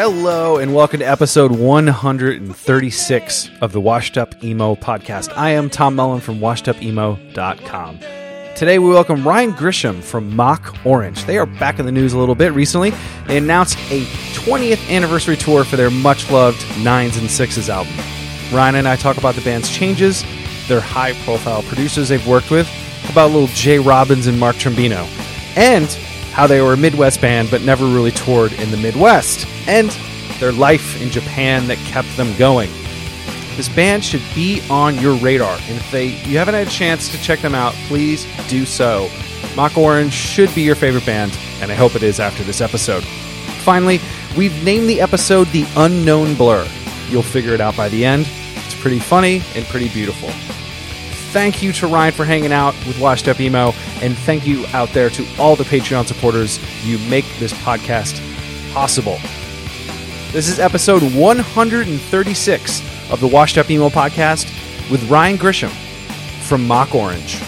Hello, and welcome to episode 136 of the Washed Up Emo podcast. I am Tom Mullen from washedupemo.com. Today, we welcome Ryan Grisham from Mock Orange. They are back in the news a little bit recently. They announced a 20th anniversary tour for their much loved Nines and Sixes album. Ryan and I talk about the band's changes, their high profile producers they've worked with, about little Jay Robbins and Mark Trombino, and how they were a Midwest band but never really toured in the Midwest, and their life in Japan that kept them going. This band should be on your radar, and if they you haven't had a chance to check them out, please do so. Mock Orange should be your favorite band, and I hope it is after this episode. Finally, we've named the episode The Unknown Blur. You'll figure it out by the end. It's pretty funny and pretty beautiful thank you to Ryan for hanging out with Washed Up Emo, and thank you out there to all the Patreon supporters. You make this podcast possible. This is episode 136 of the Washed Up Emo podcast with Ryan Grisham from Mock Orange.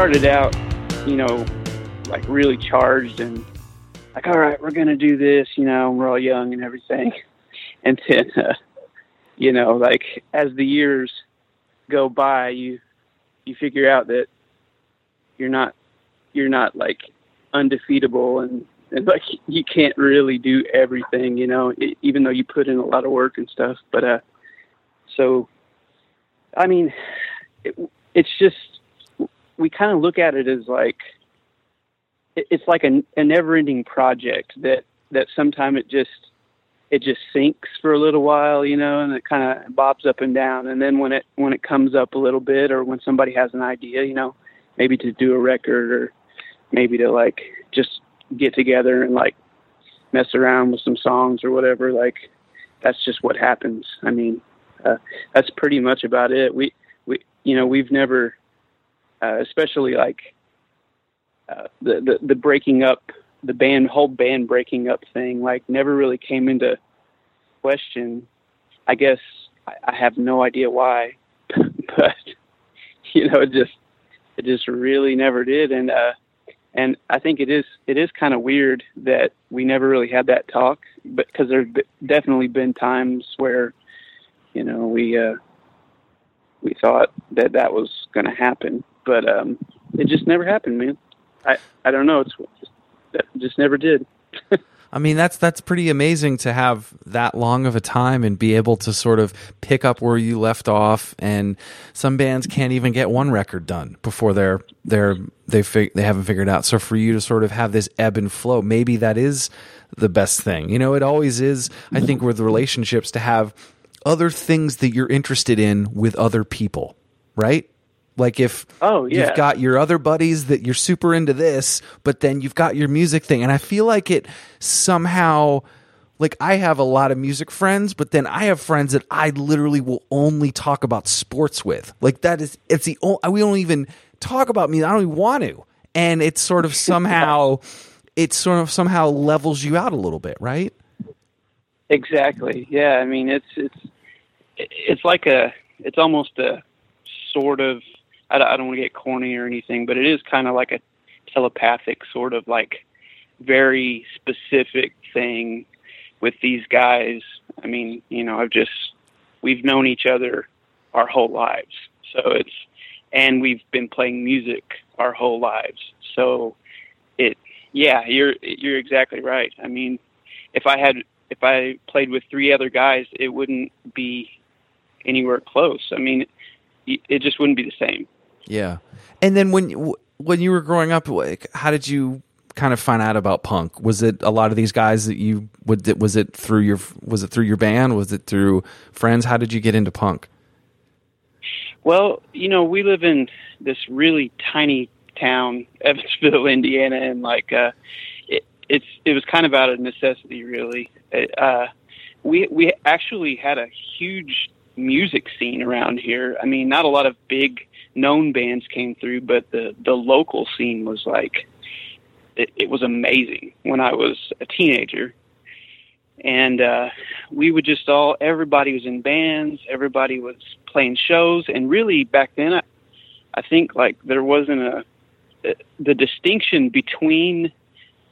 Started out, you know, like really charged and like, all right, we're gonna do this, you know, we're all young and everything, and then, uh, you know, like as the years go by, you you figure out that you're not you're not like undefeatable and and like you can't really do everything, you know, e- even though you put in a lot of work and stuff. But uh, so, I mean, it, it's just we kind of look at it as like it's like a, a never-ending project that that sometime it just it just sinks for a little while, you know, and it kind of bobs up and down. And then when it when it comes up a little bit, or when somebody has an idea, you know, maybe to do a record or maybe to like just get together and like mess around with some songs or whatever, like that's just what happens. I mean, uh, that's pretty much about it. We we you know we've never uh, especially like uh, the, the the breaking up the band whole band breaking up thing like never really came into question. I guess i, I have no idea why but you know it just it just really never did. And uh and i think it is it is kind of weird that we never really had that talk but because there's definitely been times where you know we uh we thought that that was going to happen but um it just never happened man i i don't know it's just, that just never did I mean, that's that's pretty amazing to have that long of a time and be able to sort of pick up where you left off. And some bands can't even get one record done before they're they're they fig- they haven't figured out. So for you to sort of have this ebb and flow, maybe that is the best thing. You know, it always is. I think with relationships to have other things that you're interested in with other people, right? Like if Oh, yeah. you've got your other buddies that you're super into this, but then you've got your music thing, and I feel like it somehow like I have a lot of music friends, but then I have friends that I literally will only talk about sports with. Like that is it's the only, we don't even talk about me. I don't even want to. And it's sort of somehow it sort of somehow levels you out a little bit, right? Exactly. Yeah. I mean, it's it's it's like a it's almost a sort of I don't, I don't want to get corny or anything, but it is kind of like a telepathic sort of like very specific thing with these guys. I mean, you know, I've just we've known each other our whole lives, so it's and we've been playing music our whole lives. So it, yeah, you're you're exactly right. I mean, if I had if I played with three other guys, it wouldn't be anywhere close. I mean, it just wouldn't be the same. Yeah. And then when when you were growing up, like, how did you kind of find out about punk? Was it a lot of these guys that you would? Was it through your? Was it through your band? Was it through friends? How did you get into punk? Well, you know, we live in this really tiny town, Evansville, Indiana, and like uh, it, it's it was kind of out of necessity, really. It, uh, we we actually had a huge music scene around here. I mean, not a lot of big known bands came through, but the the local scene was like it, it was amazing when I was a teenager. And uh, we would just all everybody was in bands, everybody was playing shows, and really back then, I, I think like there wasn't a the distinction between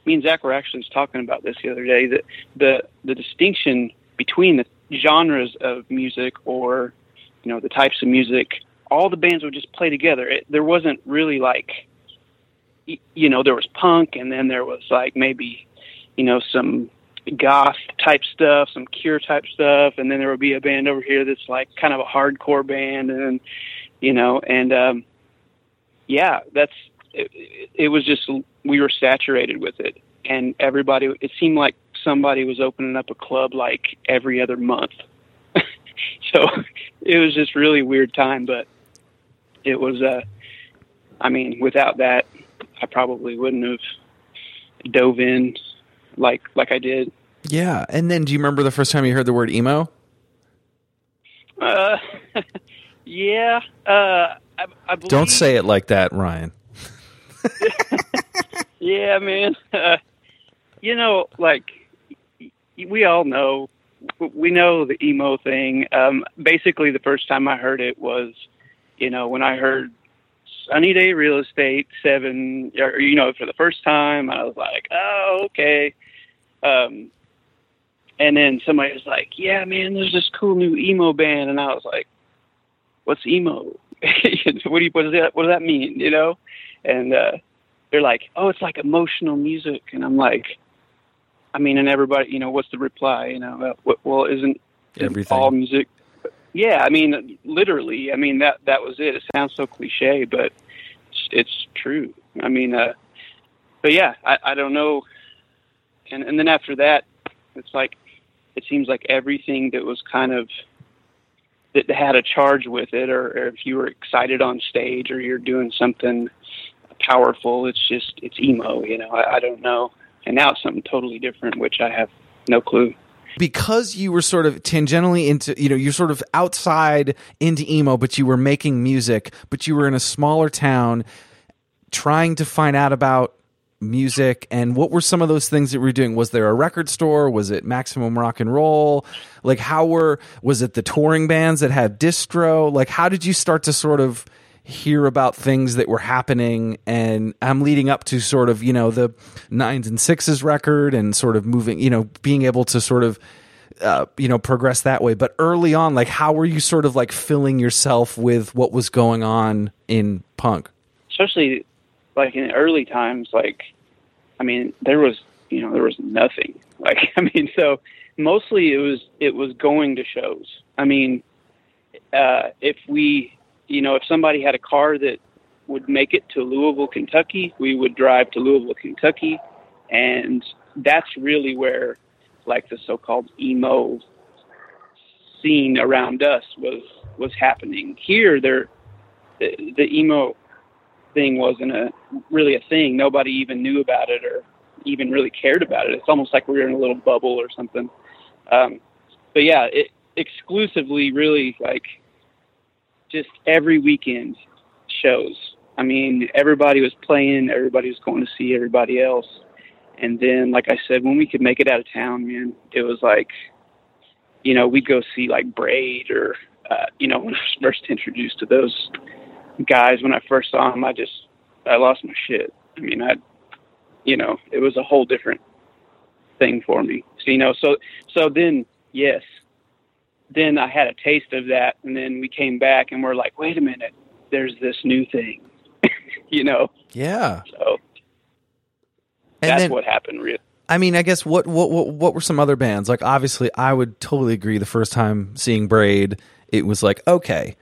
me and Zach were actually talking about this the other day that the the distinction between the genres of music or you know the types of music all the bands would just play together. It, there wasn't really like you know there was punk and then there was like maybe you know some goth type stuff some cure type stuff and then there would be a band over here that's like kind of a hardcore band and you know and um yeah that's it, it was just we were saturated with it. And everybody it seemed like somebody was opening up a club like every other month. So it was just really weird time but it was uh i mean without that i probably wouldn't have dove in like like i did yeah and then do you remember the first time you heard the word emo uh yeah uh I, I believe, don't say it like that ryan yeah, man. Uh, you know, like we all know, we know the emo thing. Um, basically, the first time I heard it was, you know, when I heard Sunny Day Real Estate Seven, or, you know, for the first time, I was like, oh, okay. Um, and then somebody was like, yeah, man, there's this cool new emo band, and I was like, what's emo? what do you, what does that what does that mean? You know? and uh, they're like, "Oh, it's like emotional music," and I'm like, I mean, and everybody, you know, what's the reply? You know, well, isn't everything all music? Yeah, I mean, literally, I mean that that was it. It sounds so cliche, but it's, it's true. I mean, uh, but yeah, I, I don't know. And and then after that, it's like it seems like everything that was kind of that had a charge with it, or, or if you were excited on stage, or you're doing something powerful. It's just it's emo, you know. I, I don't know. And now it's something totally different, which I have no clue because you were sort of tangentially into you know you're sort of outside into emo but you were making music but you were in a smaller town trying to find out about music and what were some of those things that we were doing? Was there a record store? Was it maximum rock and roll? Like how were was it the touring bands that had distro? Like how did you start to sort of hear about things that were happening and I'm leading up to sort of, you know, the nines and sixes record and sort of moving, you know, being able to sort of uh, you know, progress that way. But early on, like how were you sort of like filling yourself with what was going on in punk? Especially like in early times, like I mean, there was you know, there was nothing. Like I mean, so mostly it was it was going to shows. I mean, uh, if we you know, if somebody had a car that would make it to Louisville, Kentucky, we would drive to Louisville, Kentucky, and that's really where like the so-called emo scene around us was was happening. Here, there the, the emo thing wasn't a really a thing. Nobody even knew about it, or even really cared about it. It's almost like we were in a little bubble or something. Um, but yeah, it exclusively really like just every weekend shows. I mean, everybody was playing, everybody was going to see everybody else. And then, like I said, when we could make it out of town, man, it was like, you know, we'd go see like Braid or, uh, you know, when I was first introduced to those guys, when I first saw them, I just, I lost my shit. I mean, I, you know, it was a whole different thing for me. So, you know, so, so then, yes, then I had a taste of that. And then we came back and we're like, wait a minute, there's this new thing, you know? Yeah. So And that's then- what happened, really. I mean, I guess what, what what what were some other bands? Like obviously I would totally agree the first time seeing Braid, it was like, okay,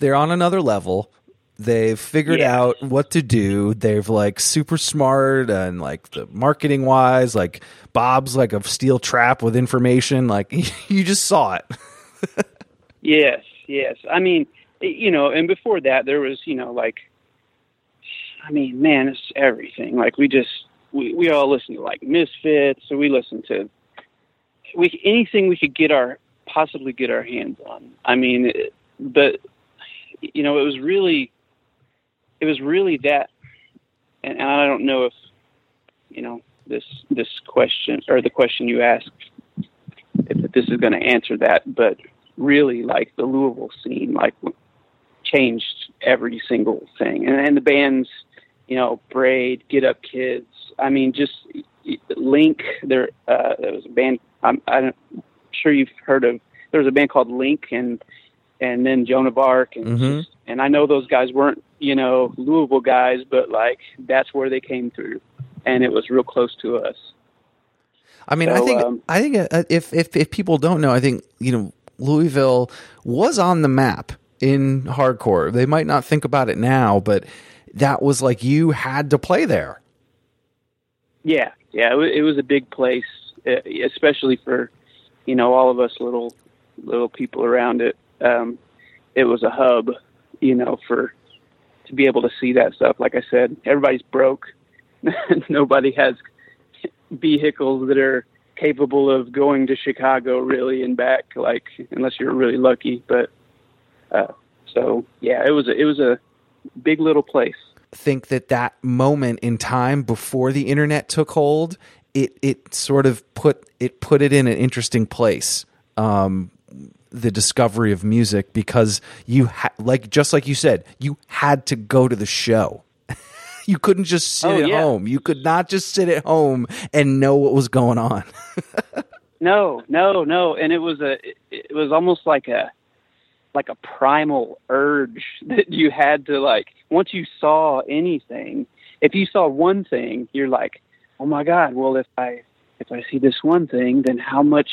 they're on another level. They've figured Yeah. out what to do. They've like super smart and like the marketing wise, like Bob's like a steel trap with information. Like you just saw it. Yes, yes. I mean, you know, and before that, there was, you know, like, I mean, man, it's everything. Like, we just, we, we all listen to like Misfits, so we listen to, we anything we could get our possibly get our hands on. I mean, it, but you know, it was really, it was really that, and, and I don't know if, you know, this this question or the question you asked, if this is going to answer that, but really like the Louisville scene, like changed every single thing. And, and the bands, you know, Braid, Get Up Kids. I mean, just Link. There, uh, there was a band. I'm, I'm sure you've heard of. There was a band called Link, and and then Joan of Arc, and Mhm. and I know those guys weren't, you know, Louisville guys, but like that's where they came through, and it was real close to us. I mean, I think um, I think uh, if if if people don't know, I think you know Louisville was on the map in hardcore. They might not think about it now, but that was like you had to play there. Yeah, yeah, it, was a big place, uh, especially for you know all of us little little people around it. Um, it was a hub, you know, for to be able to see that stuff. Like I said, everybody's broke. Nobody has vehicles that are capable of going to Chicago really and back, like unless you're really lucky. But uh, so yeah, it was a, it was a big little place. Think that that moment in time before the internet took hold, it it sort of put it put it in an interesting place. Um, the discovery of music because you ha- like just like you said, you had to go to the show. You couldn't just sit Oh, at yeah. home. You could not just sit at home and know what was going on. No, no, no, and it was a it, it was almost like a like a primal urge that you had to like once you saw anything, if you saw one thing, you're like, "Oh my god, well if I if I see this one thing, then how much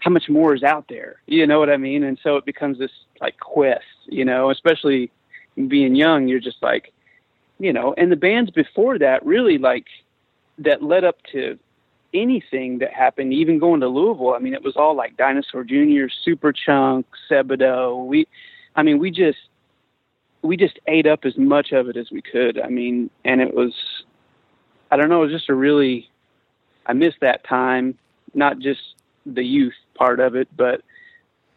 how much more is out there?" You know what I mean? And so it becomes this like quest, you know, especially being young, you're just like, you know, and the bands before that really like that led up to anything that happened, even going to Louisville. I mean, it was all like Dinosaur Jr., Superchunk, Sebadoh. We, I mean, we just we just ate up as much of it as we could. I mean, and it was, I don't know, it was just a really, I miss that time, not just the youth part of it, but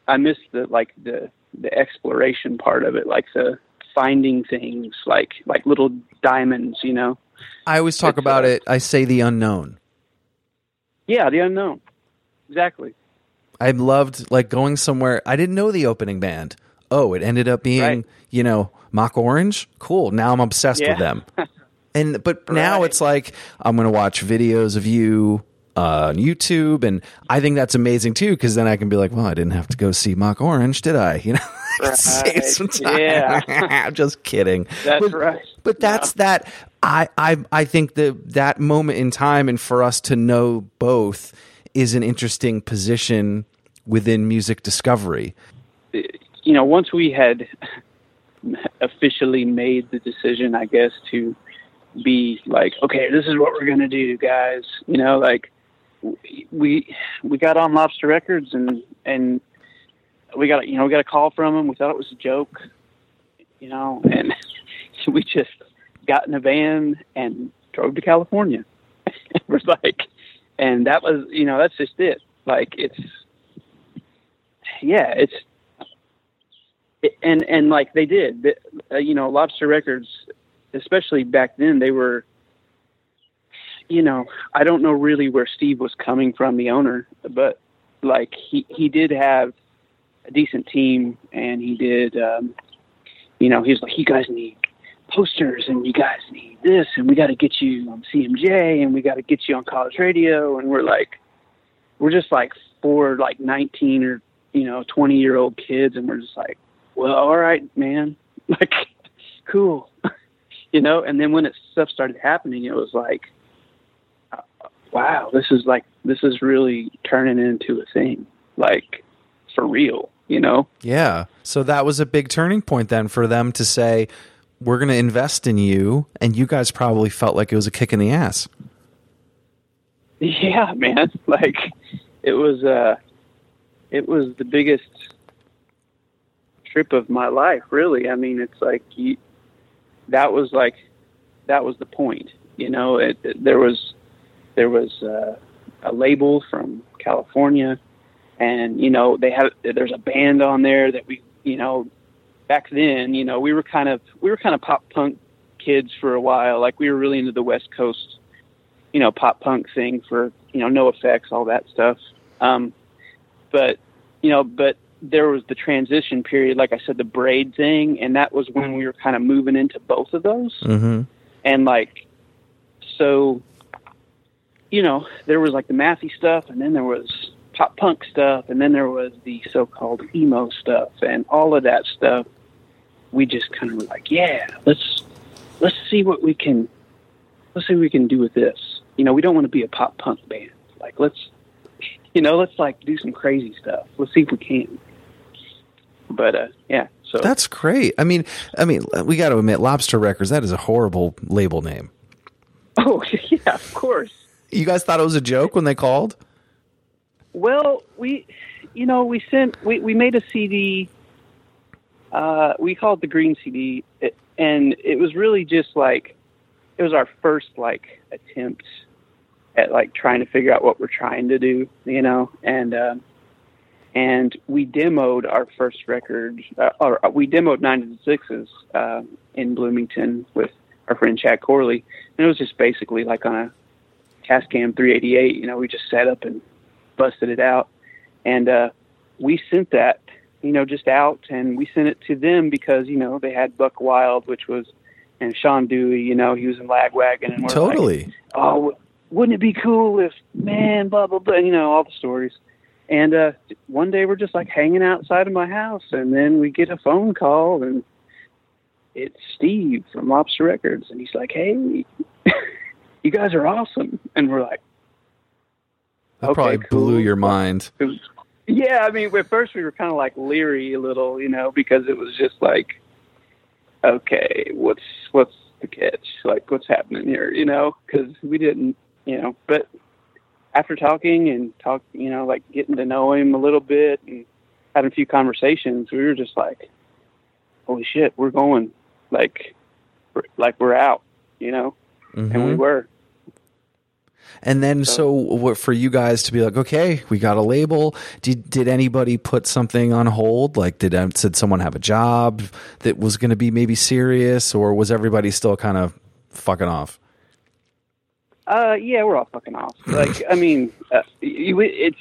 I miss the like the the exploration part of it, like the finding things, like like little diamonds, you know. I always talk It's, about uh, it. I say the unknown. Yeah, the unknown. Exactly. I loved like going somewhere. I didn't know the opening band. Oh, it ended up being Right. you know Mock Orange. Cool. Now I'm obsessed with them. And but now Right. it's like I'm going to watch videos of you uh, on YouTube, and I think that's amazing too because then I can be like, well, I didn't have to go see Mock Orange, did I? You know, can save some time. Yeah. I'm just kidding. That's But- right. But that's that. I I I think that that moment in time, and for us to know both, is an interesting position within music discovery. you know, once we had officially made the decision, I guess, to be like, okay, this is what we're gonna do, guys. You know, like we we got on Lobster Records and and we got you know we got a call from them. We thought it was a joke, you know, and we just got in a van and drove to California. It was like, and that was, you know, that's just it. Like, it's, yeah, it's, and and like they did, uh, you know, Lobster Records, especially back then, they were, you know, I don't know really where Steve was coming from, the owner, but like he he did have a decent team, and he did, um, you know, he's like, you guys need posters, and you guys need this, and we got to get you on CMJ, and we got to get you on college radio, and we're like, we're just like four like nineteen or you know twenty year old kids, and we're just like well, all right, man, like, cool, you know. And then when it stuff started happening, it was like, wow, this is like this is really turning into a thing, like for real, you know. Yeah. So that was a big turning point then for them to say, we're going to invest in you, and you guys probably felt like it was a kick in the ass. Yeah, man. Like it was uh it was the biggest trip of my life, really. I mean, it's like you, that was like that was the point. You know, it, it, there was there was uh, a label from California, and you know they have there's a band on there that we you know back then you know we were kind of we were kind of pop punk kids for a while. Like we were really into the West Coast, you know, pop punk thing for you know NOFX, all that stuff. Um, but you know, but there was the transition period, like I said, the braid thing, and that was when we were kind of moving into both of those. Mm-hmm. And like, so, you know, there was like the mathy stuff, and then there was pop punk stuff, and then there was the so-called emo stuff, and all of that stuff. We just kind of were like, yeah, let's let's see what we can let's see what we can do with this. You know, we don't want to be a pop punk band. Like, let's you know, let's like do some crazy stuff. Let's see if we can. But uh, yeah, so that's great. I mean, I mean, we got to admit, Lobster Records. That is a horrible label name. Oh yeah, of course. You guys thought it was a joke when they called? Well, we, you know, we sent we we made a CD. Uh, we called the Green CD, and it was really just like it was our first like attempt at like trying to figure out what we're trying to do, you know, and. Uh, and we demoed our first record, uh, or uh, we demoed Nine and Sixes uh, in Bloomington with our friend Chad Corley, and it was just basically like on a Tascam 388. You know, we just set up and busted it out, and uh, we sent that, you know, just out, and we sent it to them because you know they had Buck Wild, which was, and Shawn Dewey. You know, he was in Lagwagon, and we're totally. Like, oh, wouldn't it be cool if man, blah blah blah. You know, all the stories. And uh, one day we're just like hanging outside of my house, and then we get a phone call, and it's Steve from Lobster Records, and he's like, "Hey, you guys are awesome," and we're like, "That okay, probably cool. blew your mind." Was, yeah, I mean, at first we were kind of like leery a little, you know, because it was just like, okay, what's what's the catch? Like, what's happening here? You know, because we didn't, you know, but after talking and talk, you know, like getting to know him a little bit and having a few conversations, we were just like, holy shit, we're going like, we're, like we're out, you know, mm-hmm. and we mm-hmm. were. And then, so, what, for you guys to be like, okay, we got a label. Did did anybody put something on hold? Like, did um, did someone have a job that was going to be maybe serious, or was everybody still kind of fucking off? Uh, yeah, we're all fucking off. Like, I mean, uh, it's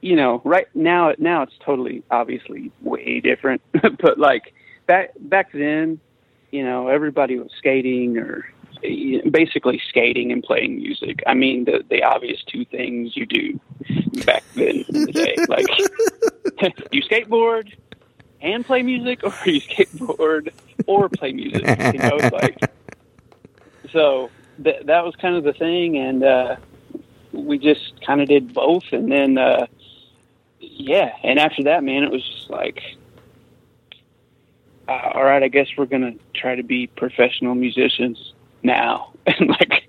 you know, right now, now it's totally obviously way different. but like back back then, you know, everybody was skating or basically skating and playing music. I mean, the the obvious two things you do back then in the day, like you skateboard and play music, or you skateboard or play music. You know, like so th- that was kind of the thing, and uh, we just kind of did both, and then uh, yeah, and after that, man, it was just like, uh, all right, I guess we're gonna try to be professional musicians now, and like,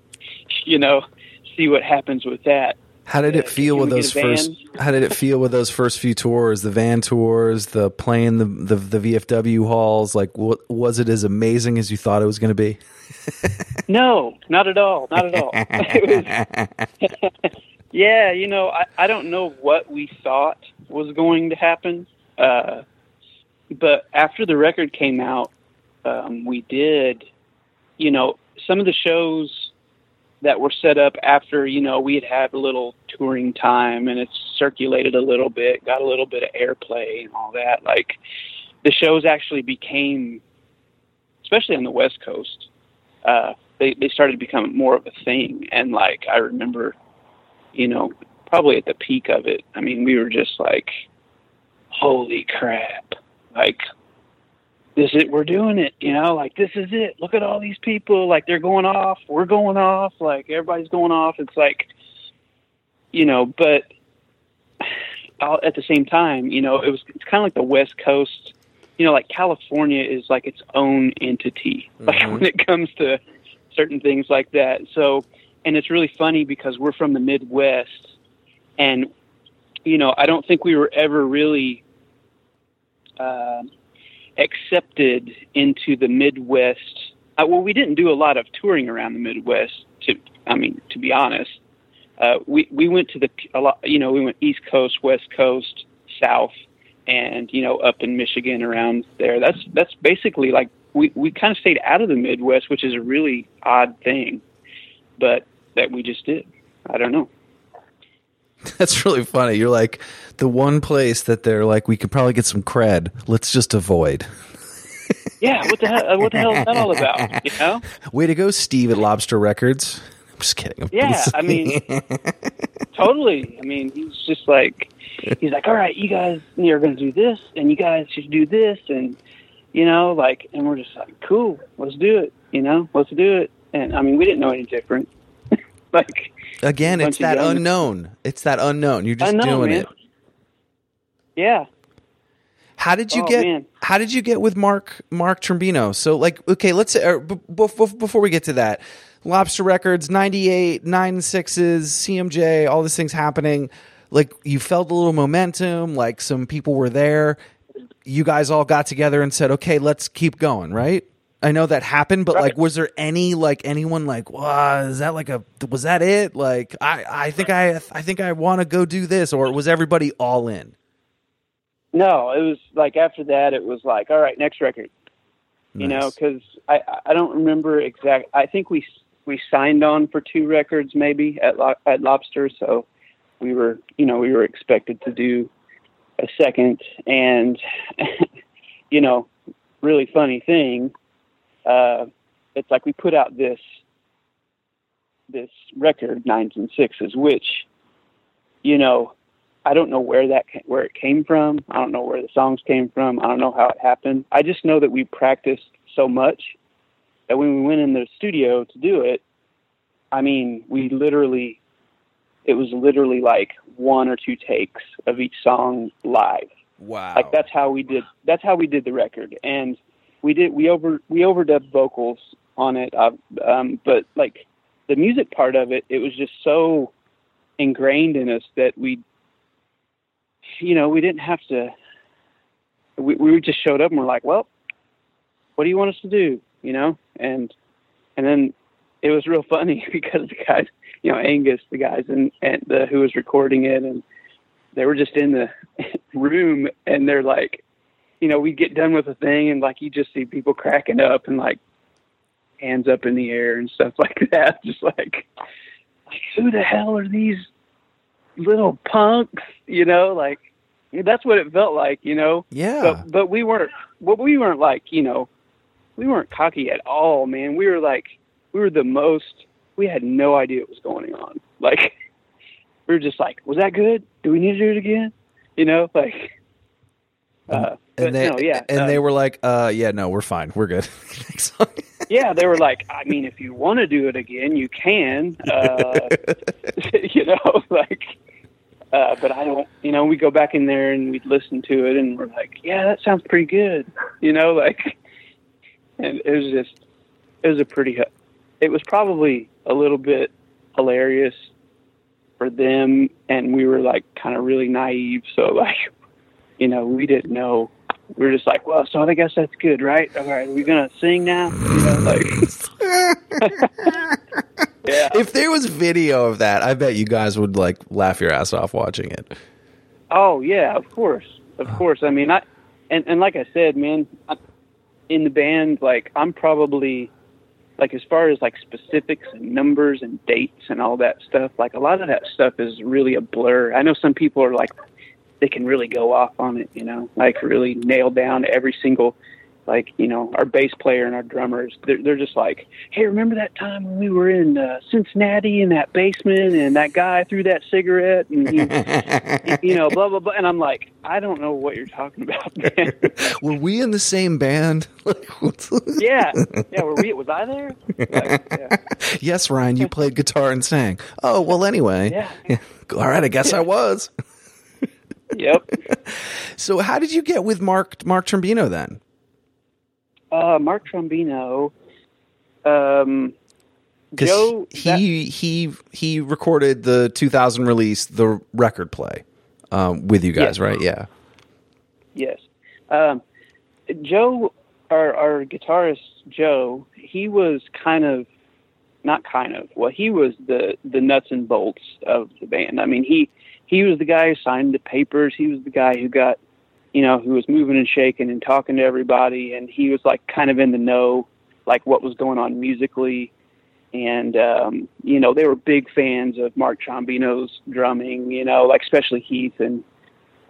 you know, see what happens with that. How did it feel can with those first? How did it feel with those first few tours? The van tours, the playing the the, the VFW halls. Like, what was it as amazing as you thought it was going to be? No, not at all. Not at all. Was- yeah, you know, I, I don't know what we thought was going to happen. Uh, but after the record came out, um, we did, you know, some of the shows that were set up after, you know, we had had a little touring time and it's circulated a little bit, got a little bit of airplay and all that. Like, the shows actually became, especially on the West Coast, uh, they they started to become more of a thing. And like I remember, you know, probably at the peak of it. I mean, we were just like, "Holy crap!" Like this is we're doing it. You know, like this is it. Look at all these people. Like they're going off. We're going off. Like everybody's going off. It's like, you know, but all- at the same time, you know, it was it's kind of like the West Coast you know, like California is like its own entity, like Mhm. when it comes to certain things like that. So, and it's really funny because we're from the Midwest, and you know, I don't think we were ever really uh, accepted into the Midwest. Uh, well, we didn't do a lot of touring around the Midwest. To, I mean, to be honest, uh, we we went to the a lot. You know, we went East Coast, West Coast, South and you know up in Michigan around there. That's that's basically like we we kind of stayed out of the Midwest, which is a really odd thing, but that we just did. I don't know. That's really funny. You're like the one place that they're like, we could probably get some cred. Let's just avoid. Yeah, what the hell? Uh, what the hell is that all about? You know? Way to go, Steve at Lobster Records. I'm just kidding. Yeah, I mean, totally. I mean, he's just like, he's like, all right, you guys you're going to do this, and you guys should do this, and you know, like, and we're just like, cool, let's do it. You know, let's do it. And I mean, we didn't know any different. like, Again, it's that young- unknown. It's that unknown. You're just doing man. it. Yeah. How did you Oh, get? man. How did you get with Mark Mark Trombino? So, like, okay, let's say, uh, b- bef- before we get to that, Lobster Records, 98, 96s, CMJ, all these things happening. Like, you felt a little momentum. Like, some people were there. You guys all got together and said, "Okay, let's keep going." Right? I know that happened, but Right. like, was there any like anyone like, "Wow, is that like a was that it?" Like, I I think I I think I want to go do this, or was everybody all in? No, it was like after that, it was like, all right, next record. You know, because I I don't remember exact. I think we we signed on for two records maybe at Lo- at Lobster, so we were you know we were expected to do a second, and you know, really funny thing, uh, it's like we put out this this record nines and sixes, which you know I don't know where that where it came from. I don't know where the songs came from. I don't know how it happened. I just know that we practiced so much that when we went in the studio to do it, I mean, we literally it was literally like one or two takes of each song live. Wow. Like that's how we did that's how we did the record. And we did we over we overdubbed vocals on it uh, um but like the music part of it it was just so ingrained in us that we you know, we didn't have to. We we just showed up and we're like, well, what do you want us to do? You know, and and then it was real funny because the guys, you know, Angus, the guys and and the who was recording it, and they were just in the room and they're like, you know, we get done with the thing and like you just see people cracking up and like hands up in the air and stuff like that, just like, like who the hell are these little punks? You know, like that's what it felt like, you know. yeah. But but we weren't well we weren't like, you know, we weren't cocky at all, man. We were like we were the most we had no idea what was going on. Like we were just like, Was that good? Do we need to do it again? You know, like uh and they no, yeah. and um, they were like, uh, yeah, no, we're fine, we're good. Yeah, they were like, I mean, if you want to do it again, you can. Uh, you know, like, uh, but I don't. You know, we go back in there and we'd listen to it, and we're like, yeah, that sounds pretty good. You know, like, and it was just, it was a pretty. It was probably a little bit hilarious for them, and we were like kind of really naive. So like, you know, we didn't know. We are just like, well, so I guess that's good, right? All right, we're we gonna sing now? You know, like, yeah. If there was video of that, I bet you guys would like laugh your ass off watching it. Oh yeah, of course, of uh-huh. course. I mean, I and and like I said, man, I, in the band, like I'm probably like as far as like specifics and numbers and dates and all that stuff. Like a lot of that stuff is really a blur. I know some people are like they can really go off on it, you know, like really nail down every single like you know our bass player and our drummers they're, they're just like hey remember that time when we were in uh, cincinnati in that basement and that guy threw that cigarette and he, you know blah blah blah and i'm like i don't know what you're talking about man. Were we in the same band? yeah yeah were we was i there like, yeah. yes, Ryan, you played guitar and sang. Oh, well, anyway. Yeah. All right, I guess I was. Yep So, how did you get with Mark Mark Trombino then? uh mark trombino um joe that- he he he recorded the 2000 release, the record play, um, with you guys, Yeah. right? Yeah. Yes. Um, Joe, our, our guitarist Joe, he was kind of, not kind of, well, he was the, the nuts and bolts of the band. I mean, he, he was the guy who signed the papers. He was the guy who got, you know, who was moving and shaking and talking to everybody. And he was like kind of in the know, like what was going on musically. And, um, you know, they were big fans of Mark Trombino's drumming, you know, like especially Heath and,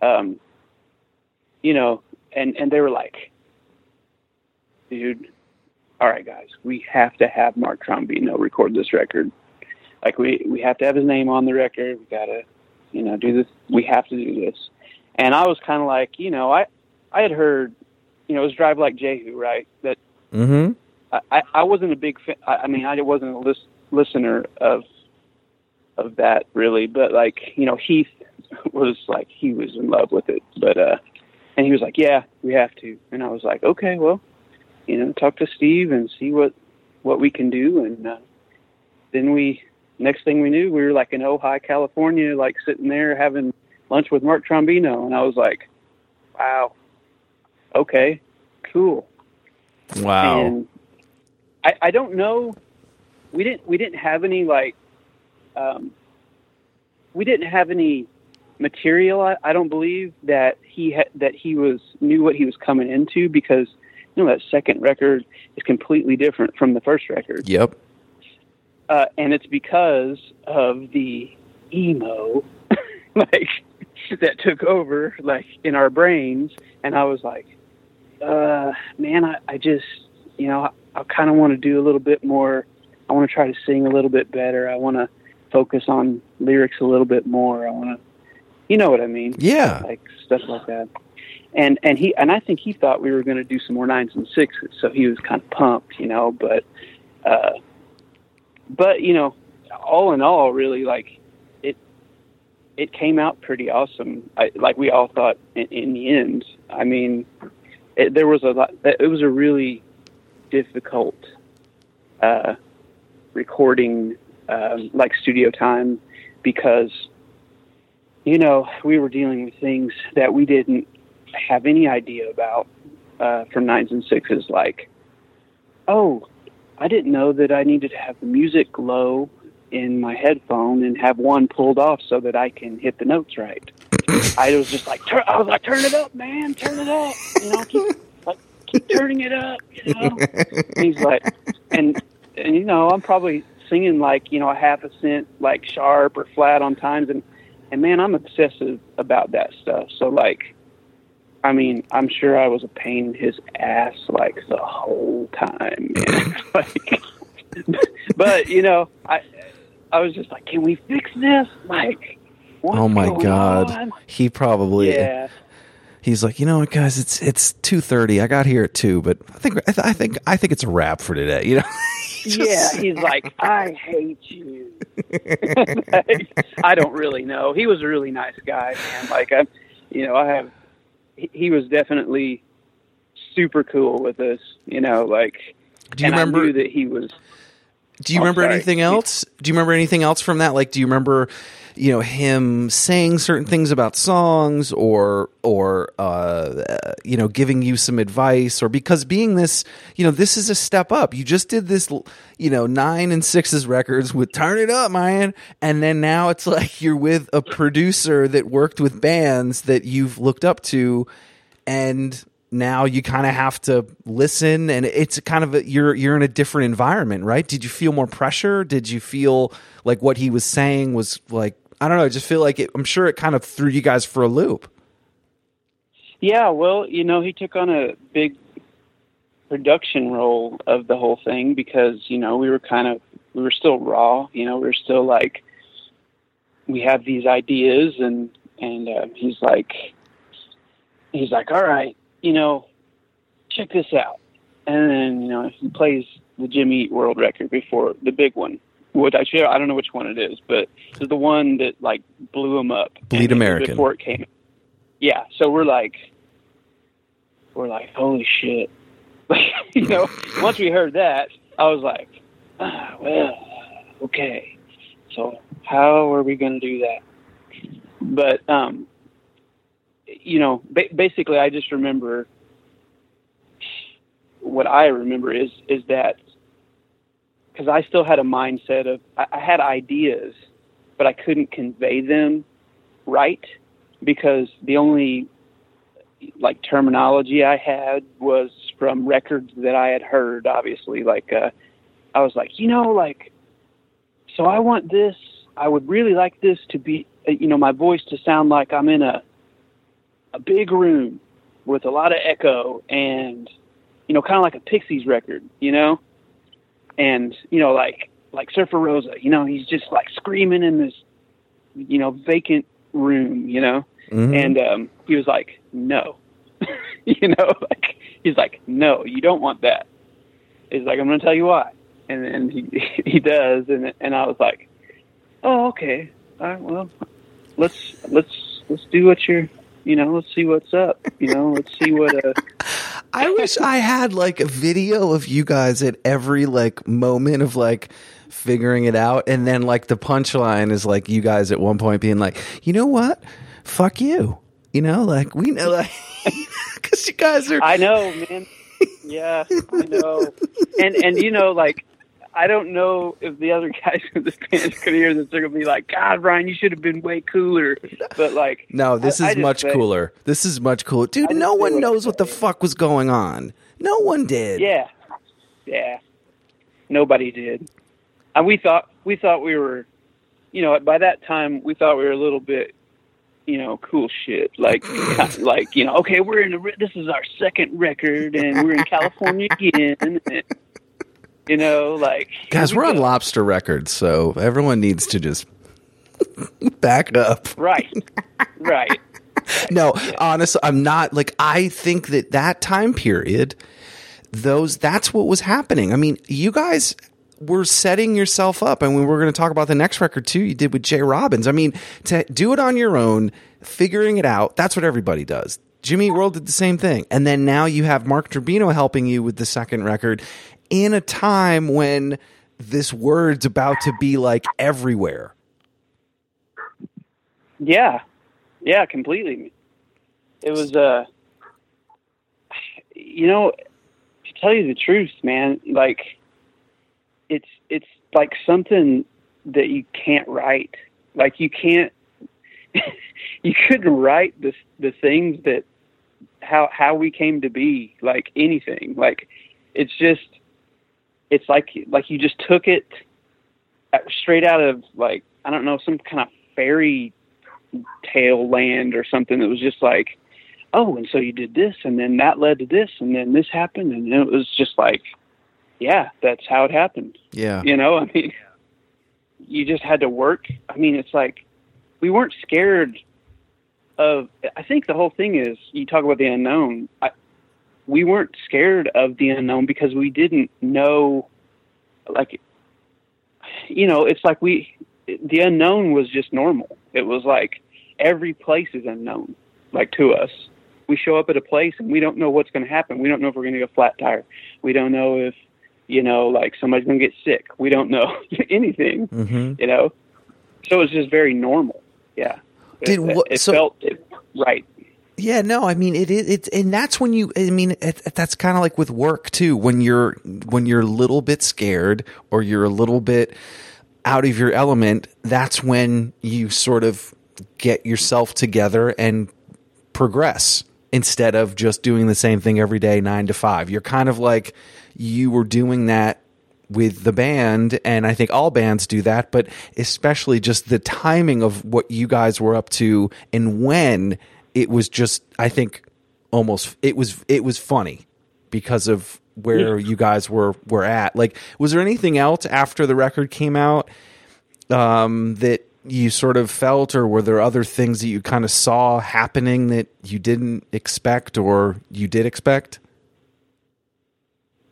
um, you know, and and they were like, dude, all right, guys, we have to have Mark Trombino record this record. Like we we have to have his name on the record. We gotta, you know, do this. We have to do this. And I was kind of like, you know, I I had heard, you know, it was Drive Like Jehu, right? That Mm-hmm. I, I, wasn't a big fan. I, I mean, I wasn't a lis- listener of of that really, but like you know, Heath was like he was in love with it, but uh, and he was like, yeah, we have to, and I was like, okay, well, you know, talk to Steve and see what what we can do, and uh, then we next thing we knew, we were like in Ojai, California, like sitting there having lunch with Mark Trombino, and I was like, wow, okay, cool. Wow. And I, I don't know. We didn't we didn't have any like um, we didn't have any material. I, I don't believe that he had that he was knew what he was coming into because you know that second record is completely different from the first record, Yep. Uh, and it's because of the emo like that took over like in our brains, and I was like, uh, man, I, I just, you know, I, I kind of want to do a little bit more. I want to try to sing a little bit better. I want to focus on lyrics a little bit more. I want to, you know what I mean? Yeah. Like stuff like that. And and he and I think he thought we were going to do some more nines and sixes, so he was kind of pumped, you know. But, uh, but you know, all in all, really, like it, it came out pretty awesome. I, like we all thought in, in the end. I mean, it, there was a lot. It was a really difficult uh, recording, um, like studio time, because you know we were dealing with things that we didn't have any idea about uh, from nines and sixes. Like, oh, I didn't know that I needed to have the music low in my headphone and have one pulled off so that I can hit the notes right. I was just like, turn, I was like, turn it up, man, turn it up, you know, keep like keep turning it up, you know. And he's like, and and you know, I'm probably singing like you know a half a cent like sharp or flat on times, and and man, I'm obsessive about that stuff. So like, I mean, I'm sure I was a pain in his ass like the whole time, man. like, but you know, I I was just like, can we fix this? Like, oh my god. on? He probably Yeah. he's like, "You know what, guys? It's it's 2:30. I got here at 2, but I think I, th- I think I think it's a wrap for today." You know. Just- yeah, he's like, I hate you. Like, I don't really know. He was a really nice guy, man. Like, I, you know, I have. He, was definitely super cool with us. You know, like. Do you remember I knew that he was. Do you Oh, remember sorry. anything else? Do you remember anything else from that? Like, do you remember you know him saying certain things about songs or or uh, you know giving you some advice or because being this you know this is a step up. You just did this you know nine and sixes records with turn it up man. And then now it's like you're with a producer that worked with bands that you've looked up to. And now you kind of have to listen and it's kind of a, you're you're in a different environment right? Did you feel more pressure? Did you feel like what he was saying was like i don't know i just feel like it, i'm sure it kind of threw you guys for a loop yeah well you know he took on a big production role of the whole thing because you know we were kind of we were still raw you know we were still like we have these ideas and and uh, he's like he's like all right you know, check this out. And then, you know, he plays the Jimmy Eat World record before the big one. Which actually, I don't know which one it is, but it's the one that like blew him up. Bleed American. Before it came. Yeah. So we're like, we're like, holy shit. you know, once we heard that, I was like, ah, well, okay. So how are we going to do that? But um, you know, ba- basically, I just remember what I remember is is that because I still had a mindset of I, I had ideas, but I couldn't convey them right because the only like terminology I had was from records that I had heard. Obviously, like uh, I was like, you know, like so I want this. I would really like this to be, you know, my voice to sound like I'm in a a big room with a lot of echo and you know kind of like a Pixies record, you know, and you know like like Surfer Rosa, you know, he's just like screaming in this you know vacant room, you know, mm-hmm. and um, he was like, no, you know, like he's like, no, you don't want that. He's like, I'm going to tell you why, and and he he does, and and I was like, oh okay, all right, well, let's let's let's do what you're you know, let's see what's up. You know, let's see what. Uh... I wish I had like a video of you guys at every like moment of like figuring it out, and then like the punchline is like you guys at one point being like, you know what, fuck you. You know, like we know, like because you guys are. I know, man. Yeah, I know, and and you know, like I don't know if the other guys in this band could hear this. They're gonna be like, "God, Ryan, you should have been way cooler." But like, no, this I, is I much cooler. This is much cooler, dude. No one knows what the fuck was going on. No one did. Yeah, yeah, nobody did. And we thought we thought we were, you know, by that time we thought we were a little bit, you know, cool shit. Like, like you know, okay, we're in. A, this is our second record, and we're in California again. And, you know, like guys, we are on Lobster Records, so everyone needs to just back up. Right, right. no, yeah. honestly, I'm not like I think that that time period, those that's what was happening. I mean, you guys were setting yourself up, and we were going to talk about the next record too. You did with Jay Robbins. I mean, to do it on your own, figuring it out. That's what everybody does. Jimmy World did the same thing. And then now you have Mark Trombino helping you with the second record in a time when this word's about to be like everywhere. Yeah. Yeah, completely. It was uh you know, to tell you the truth, man, like it's it's like something that you can't write. Like you can't you couldn't write the the things that how how we came to be like anything. Like it's just it's like like you just took it straight out of like I don't know some kind of fairy tale land or something that was just like oh and so you did this and then that led to this and then this happened and it was just like yeah that's how it happened. Yeah. You know I mean you just had to work. I mean it's like we weren't scared of I think the whole thing is you talk about the unknown. I, we weren't scared of the unknown because we didn't know like you know it's like we the unknown was just normal it was like every place is unknown like to us we show up at a place and we don't know what's going to happen we don't know if we're going to get a flat tire we don't know if you know like somebody's going to get sick we don't know anything mm-hmm. you know so it was just very normal. Yeah. Did it, what- it so- felt it, right. Yeah, no, I mean it is it's and that's when you I mean it, that's kind of like with work too when you're when you're a little bit scared or you're a little bit out of your element, that's when you sort of get yourself together and progress instead of just doing the same thing every day 9 to 5. You're kind of like you were doing that with the band and I think all bands do that, but especially just the timing of what you guys were up to and when it was just I think almost it was it was funny because of where you guys were were at. Like was there anything else after the record came out um that you sort of felt or were there other things that you kind of saw happening that you didn't expect or you did expect?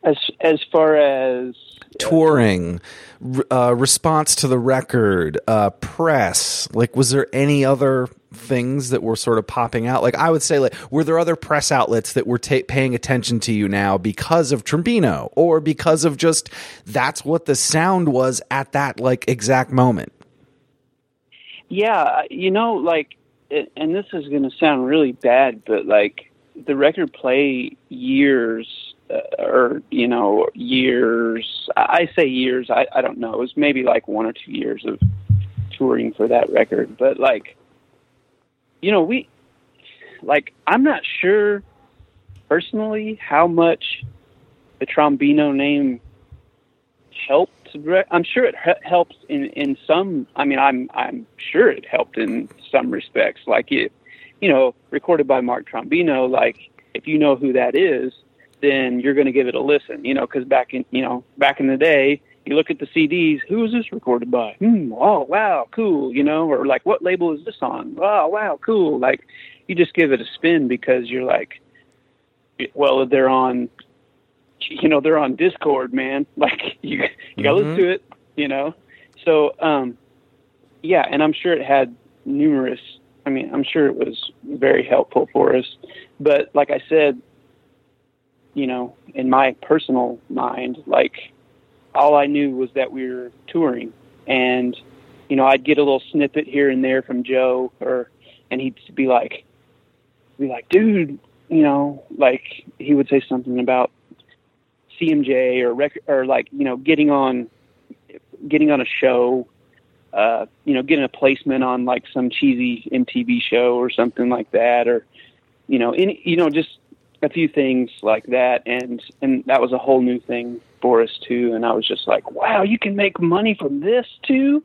As as far as touring, uh, response to the record, uh, press. Like, was there any other things that were sort of popping out? Like, I would say, like, were there other press outlets that were ta- paying attention to you now because of Trombino, or because of just that's what the sound was at that like exact moment? Yeah, you know, like, and this is going to sound really bad, but like the record play years, uh, or you know, years. I say years. I I don't know. It was maybe like one or two years of touring for that record, but like, you know, we like. I'm not sure personally how much the Trombino name helped. I'm sure it he- helps in in some. I mean, I'm I'm sure it helped in some respects. Like it, you know, recorded by Mark Trombino. Like if you know who that is, then you're going to give it a listen. You know, because back in you know back in the day, you look at the CDs. Who is this recorded by? Hmm. Oh wow, cool. You know, or like what label is this on? Oh wow, cool. Like you just give it a spin because you're like, well, they're on you know they're on Dischord man like you you gotta listen to it you know so um yeah and i'm sure it had numerous i mean i'm sure it was very helpful for us but like i said you know in my personal mind like all i knew was that we were touring. And you know i'd get a little snippet here and there from joe or and he'd be like be like dude you know like he would say something about CMJ or rec- or like you know getting on getting on a show, uh, you know getting a placement on like some cheesy MTV show or something like that, or you know any you know just a few things like that, and and that was a whole new thing for us too, and I was just like, wow, you can make money from this too,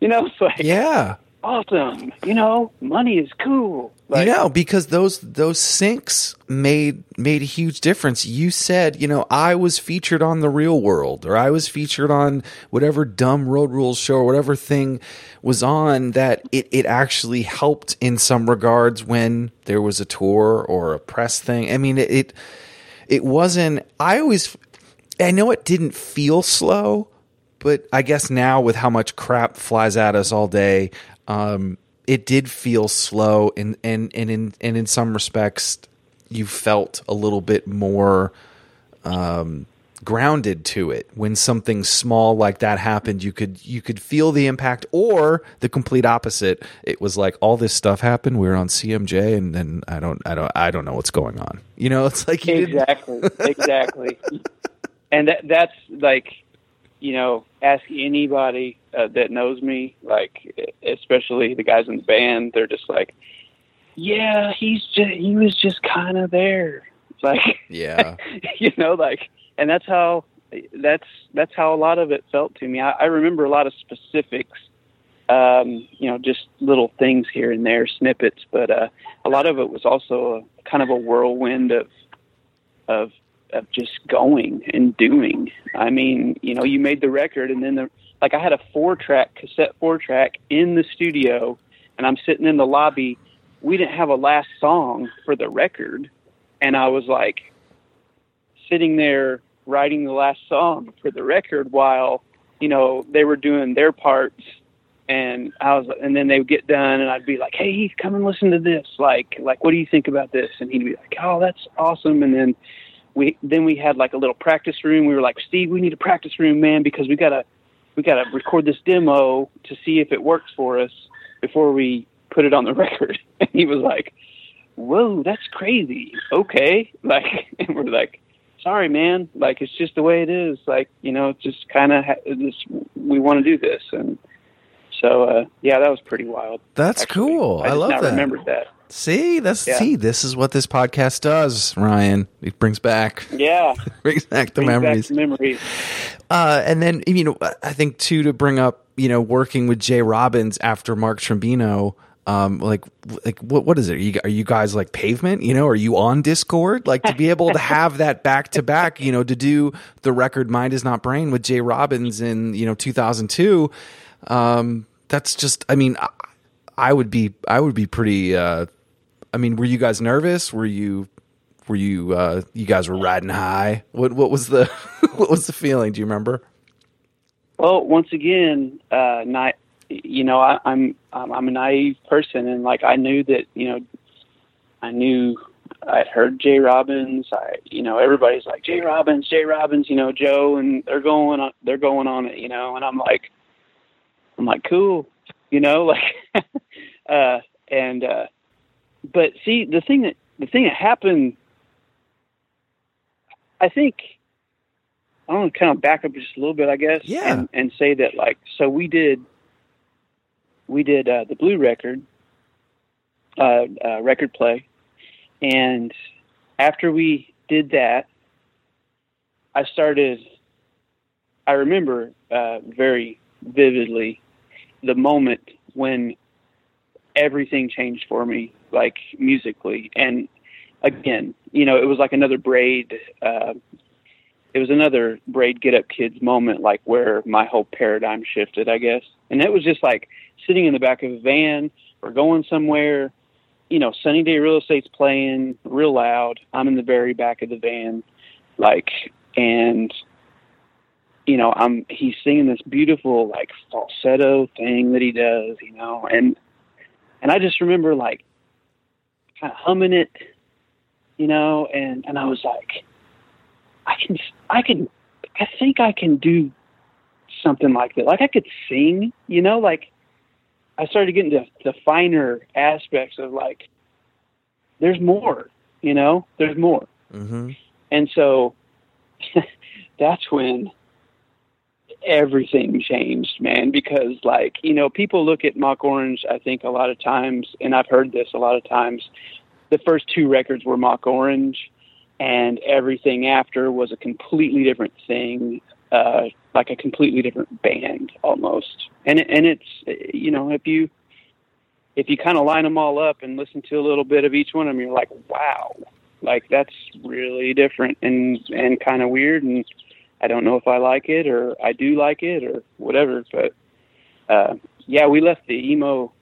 you know, it's like Yeah. Awesome, you know, money is cool, like you know, because those those syncs made made a huge difference. You said, you know, I was featured on the Real World, or I was featured on whatever dumb Road Rules show, or whatever thing was on. That it it actually helped in some regards when there was a tour or a press thing. I mean, it it, it wasn't. I always, I know it didn't feel slow, but I guess now with how much crap flies at us all day, um, it did feel slow, and and and in and in some respects, you felt a little bit more um, grounded to it when something small like that happened. You could you could feel the impact, or the complete opposite. It was like all this stuff happened. We were on CMJ, and then I don't I don't I don't know what's going on. You know, it's like exactly exactly and that that's like you know ask anybody uh, that knows me like especially the guys in the band they're just like yeah he's just he was just kind of there. Like yeah. you know like and that's how that's that's how a lot of it felt to me. I, I remember a lot of specifics um you know just little things here and there snippets but uh a lot of it was also a kind of a whirlwind of of of just going and doing. I mean you know you made the record and then the like i had a four track cassette four track in the studio and i'm sitting in the lobby we didn't have a last song for the record and i was like sitting there writing the last song for the record while you know they were doing their parts and I was and then they would get done and I'd be like, Hey Heath, come and listen to this. Like like what do you think about this? And he'd be like, Oh, that's awesome and then we then we had like a little practice room. We were like, Steve, we need a practice room, man, because we gotta we got to record this demo to see if it works for us before we put it on the record. And he was like, whoa, that's crazy. Okay. Like, and we're like, sorry, man. Like, it's just the way it is. Like, you know, it's just kind of ha- this, we want to do this. And so, uh, yeah, that was pretty wild. That's actually. cool. I just love that. remembered that. See, that's Yeah. see, this is what this podcast does, Ryan. It brings back Yeah. brings back the Brings back memories. the memories. Uh, and then you know, I think too to bring up, you know, working with Jay Robbins after Mark Trombino. Um, like, like what? What is it? Are you, are you guys like pavement? You know, are you on Dischord? Like to be able to have that back to back. You know, to do the record "Mind Is Not Brain" with Jay Robbins in you know 2002. Um, that's just. I mean, I, I would be. I would be pretty. Uh, I mean, were you guys nervous? Were you? Were you? Uh, you guys were riding high. What? What was the? what was the feeling? Do you remember? Well, once again, uh, not you know, I, I'm I'm I'm a naive person, and like I knew that you know, I knew I'd heard Jay Robbins. I you know everybody's like Jay Robbins, Jay Robbins, you know Joe, and they're going on they're going on it, you know, and I'm like, I'm like cool, you know, like, uh, and uh, but see the thing that the thing that happened, I think I want to kind of back up just a little bit, I guess, Yeah. and, and say that like so we did we did uh, the blue record uh, uh, record play, and after we did that, I started. I remember uh, very vividly the moment when everything changed for me, like musically, and again, you know, it was like another braid. Uh, it was another braid get up kids moment, like where my whole paradigm shifted, I guess. And it was just like sitting in the back of a van or going somewhere. You know, Sunny Day Real Estate's playing real loud. I'm in the very back of the van, like, and you know, I'm he's singing this beautiful like falsetto thing that he does, you know, and and I just remember like kind of humming it, you know, and and I was like, I can, I can, I think I can do something like that. Like I could sing, you know, like I started getting to the finer aspects of like, there's more, you know, there's more. Mm-hmm. And so that's when everything changed, man, because like, you know, people look at Mock Orange, I think a lot of times, and I've heard this a lot of times, the first two records were Mock Orange and everything after was a completely different thing, uh, like a completely different band almost. And, and it's, you know, if you, if you kind of line them all up and listen to a little bit of each one of them, you're like, wow, like that's really different and, and kind of weird. And I don't know if I like it or I do like it or whatever, but, uh, yeah, we left the emo,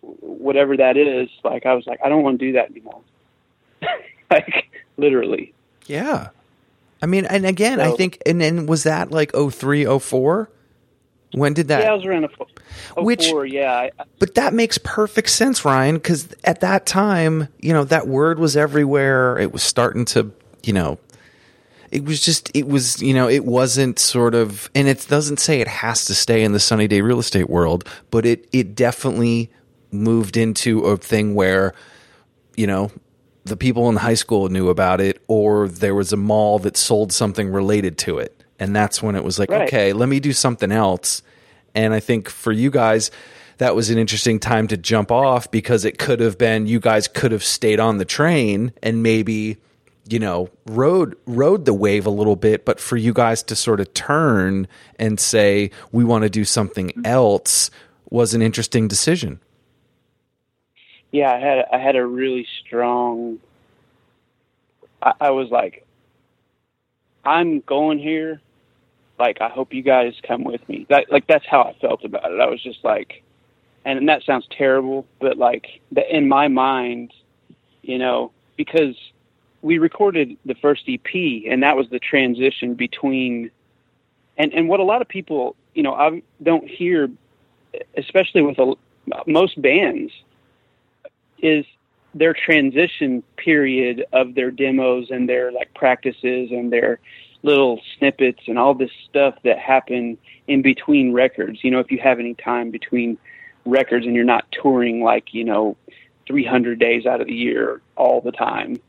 whatever that is. Like, I was like, I don't want to do that anymore. like literally. Yeah. I mean, and again, I think, and then was that like 03, 04? When did that? yeah, I was around a, fo- a Which- four. Yeah. I, I- But that makes perfect sense, Ryan, because at that time, you know, that word was everywhere. It was starting to, you know, it was just, it was, you know, it wasn't sort of, and it doesn't say it has to stay in the sunny day real estate world, but it, it definitely moved into a thing where, you know, the people in high school knew about it, or there was a mall that sold something related to it. And that's when it was like, Right. okay, let me do something else. And I think for you guys, that was an interesting time to jump off because it could have been you guys could have stayed on the train and maybe you know rode rode the wave a little bit but for you guys to sort of turn and say we want to do something else was an interesting decision yeah, I had I had a really strong. I, I was like, I'm going here. Like, I hope you guys come with me. That like that's how I felt about it. I was just like, and, and that sounds terrible, but like the, in my mind, you know, because we recorded the first EP, and that was the transition between, and and what a lot of people, you know, I don't hear, especially with a, most bands is their transition period of their demos and their like practices and their little snippets and all this stuff that happen in between records. You know, if you have any time between records and you're not touring like, you know, 300 days out of the year all the time,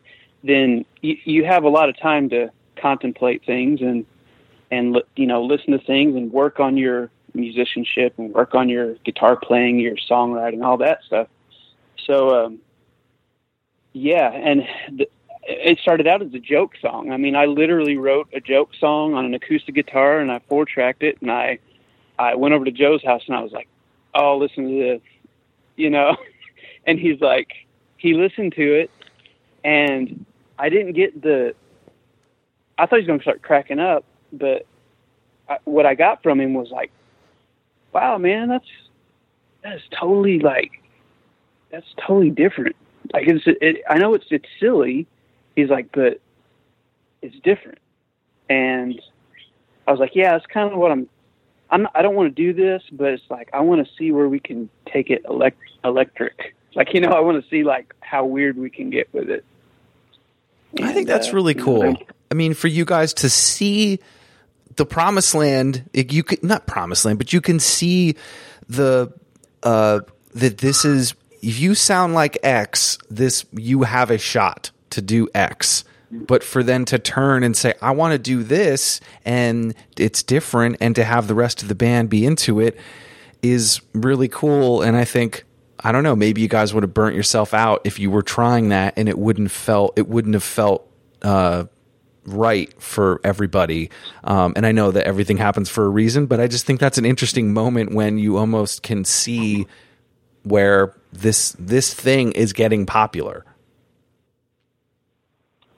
then you, you have a lot of time to contemplate things and, and, you know, listen to things and work on your musicianship and work on your guitar playing, your songwriting, all that stuff. So, um, yeah, and the, it started out as a joke song. I mean, I literally wrote a joke song on an acoustic guitar and I four tracked it and I I went over to Joe's house and I was like, "Oh, listen to this." You know? and he's like he listened to it and I didn't get the I thought he was going to start cracking up, but I, what I got from him was like, "Wow, man, that's that's totally like that's totally different." Like it's it, I know it's it's silly, he's like, but it's different. And I was like, yeah, that's kind of what I'm. I'm. I don't want to do this, but it's like I want to see where we can take it elect, electric. Like you know, I want to see like how weird we can get with it. And, I think that's uh, really cool. I mean, for you guys to see the promised land, you could not promised land, but you can see the uh, that this is if you sound like X, this you have a shot to do X. But for them to turn and say, I want to do this and it's different, and to have the rest of the band be into it is really cool. And I think, I don't know, maybe you guys would have burnt yourself out if you were trying that and it wouldn't felt it wouldn't have felt uh, right for everybody. Um, and I know that everything happens for a reason, but I just think that's an interesting moment when you almost can see where this this thing is getting popular.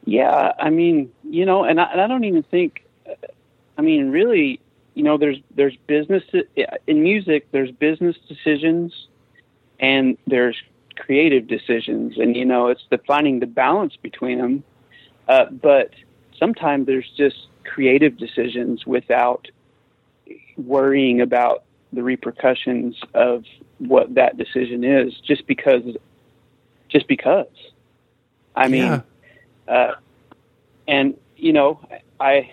Yeah, I mean, you know, and I, and I don't even think, I mean, really, you know, there's there's business in music. There's business decisions, and there's creative decisions, and you know, it's the finding the balance between them. Uh, but sometimes there's just creative decisions without worrying about the repercussions of what that decision is, just because, just because. I mean. Yeah uh, and you know, I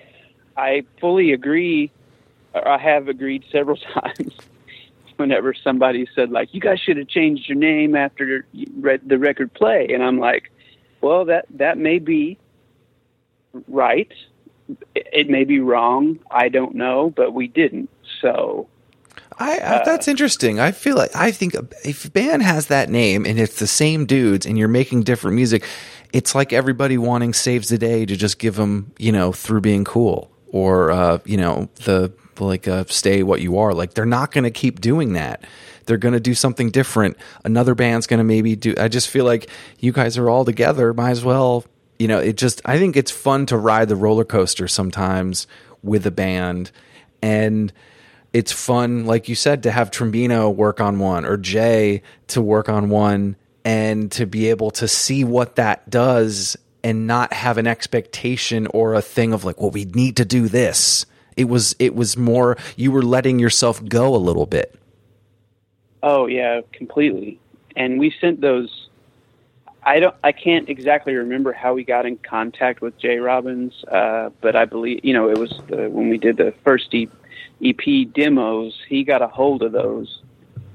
I fully agree. Or I have agreed several times. Whenever somebody said like, "You guys should have changed your name after read the record play," and I'm like, "Well, that that may be right. It may be wrong. I don't know, but we didn't. So I, uh, that's interesting. I feel like I think if a band has that name and it's the same dudes and you're making different music, it's like everybody wanting saves the day to just give them, you know, through being cool or uh, you know the like uh, stay what you are. Like they're not going to keep doing that. They're going to do something different. Another band's going to maybe do. I just feel like you guys are all together. Might as well, you know. It just. I think it's fun to ride the roller coaster sometimes with a band and it's fun, like you said, to have Trombino work on one or Jay to work on one and to be able to see what that does and not have an expectation or a thing of like, well, we need to do this. It was it was more you were letting yourself go a little bit. Oh yeah, completely. And we sent those I don't I can't exactly remember how we got in contact with Jay Robbins, uh, but I believe you know it was the, when we did the first EP, EP demos. He got a hold of those.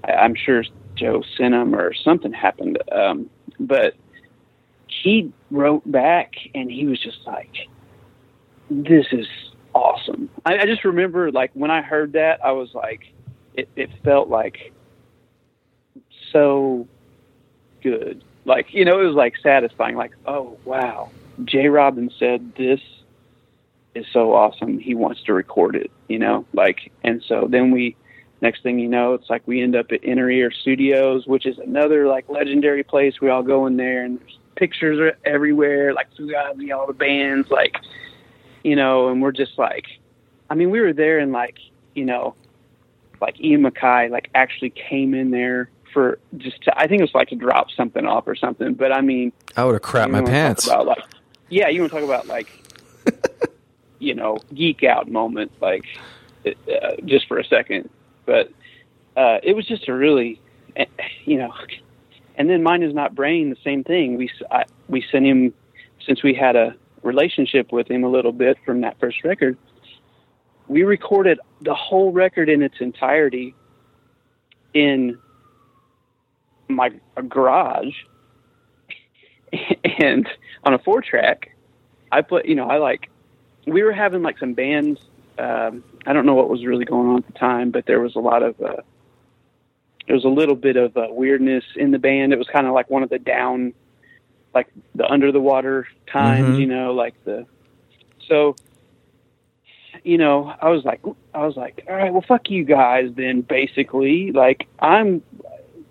I, I'm sure Joe sent them or something happened. Um, but he wrote back and he was just like, "This is awesome." I, I just remember like when I heard that, I was like, it, it felt like so good. Like you know, it was like satisfying. Like, oh wow, Jay Robbins said this is so awesome. He wants to record it. You know, like, and so then we next thing you know, it's like we end up at Inner Ear Studios, which is another like legendary place. We all go in there and there's pictures are everywhere, like Fugazi, all the bands, like you know, and we're just like, I mean, we were there and like, you know, like Ian MacKaye like actually came in there for just to, I think it was like to drop something off or something. But I mean, I would have crapped my pants. About like, yeah, you want to talk about like, you know, geek out moment, like uh, just for a second. But uh, it was just a really, eh, you know, and then Mind Is Not Brain. The same thing. We I, we sent him since we had a relationship with him a little bit from that first record. We recorded the whole record in its entirety in my garage and on a four track i put you know i like we were having like some bands um i don't know what was really going on at the time but there was a lot of uh there was a little bit of uh, weirdness in the band it was kind of like one of the down like the under the water times Mhm. you know like the so you know i was like i was like all right well fuck you guys then basically. Like i'm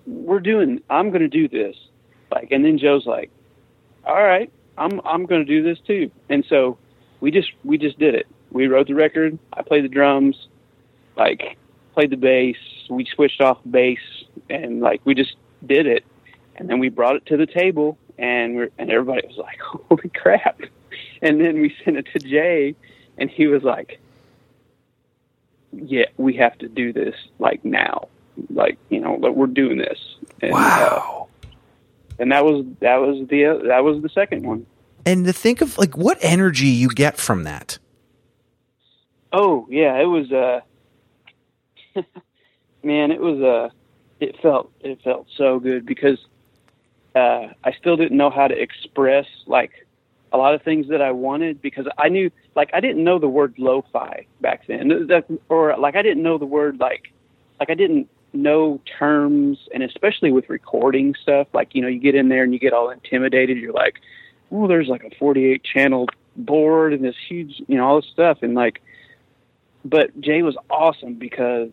we're doing i'm going to do this. Like and then joe's like all right i'm i'm going to do this too. And so we just we just did it. We wrote the record. I played the drums. Like played the bass. We switched off bass and like we just did it. And then we brought it to the table and we're and everybody was like holy crap and then we sent it to jay and he was like yeah we have to do this like now like you know like we're doing this and, uh, Wow. and that was that was the uh, that was the second one. And to think of like what energy you get from that. Oh yeah, it was uh man, it was uh it felt it felt so good because uh I still didn't know how to express like a lot of things that I wanted because I knew like I didn't know the word lo-fi back then. Or like I didn't know the word like like I didn't know terms and especially with recording stuff like you know you get in there and you get all intimidated. You're like oh there's like a 48 channel board and this huge you know all this stuff. And like but Jay was awesome because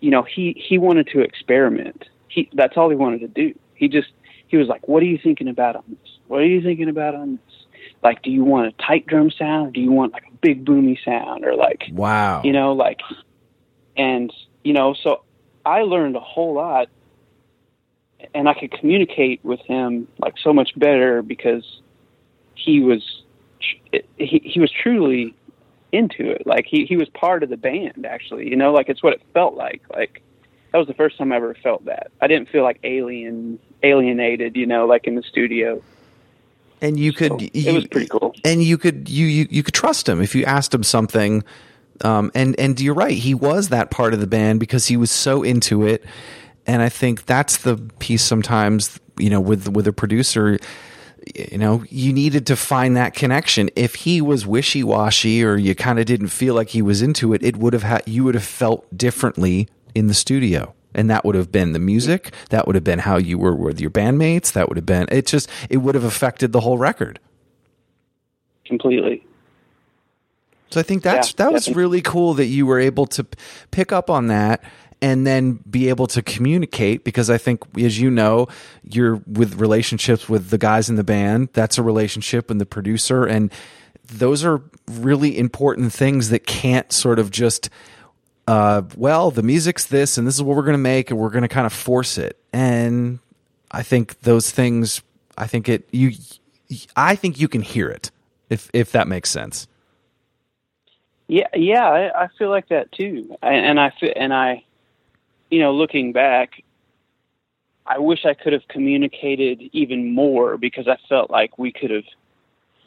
you know he he wanted to experiment. He that's all he wanted to do. He just he was like what are you thinking about on this? What are you thinking about on this? Like do you want a tight drum sound or do you want like a big boomy sound or like Wow. you know like and you know so i learned a whole lot and i could communicate with him like so much better because he was he, he was truly into it. Like he he was part of the band actually you know like it's what it felt like like that was the first time i ever felt that. I didn't feel like alien alienated you know like in the studio. And you could So you, it was pretty cool. and you could you, you you could trust him if you asked him something. Um, and and you're right he was that part of the band because he was so into it. And i think that's the piece sometimes you know with with a producer you know you needed to find that connection. If he was wishy-washy or you kind of didn't feel like he was into it it would have had you would have felt differently in the studio. And that would have been the music. That would have been how you were with your bandmates. That would have been it just it would have affected the whole record. Completely. So I think that's Yeah, that was definitely. really cool that you were able to p- pick up on that and then be able to communicate because I think as you know you're with relationships with the guys in the band. That's a relationship and the producer. And those are really important things that can't sort of just uh, well the music's this and this is what we're going to make and we're going to kind of force it and I think those things I think it you I think you can hear it if if that makes sense. Yeah, yeah, I, I feel like that too, and, and I fe- and I, you know, looking back, I wish I could have communicated even more because I felt like we could have,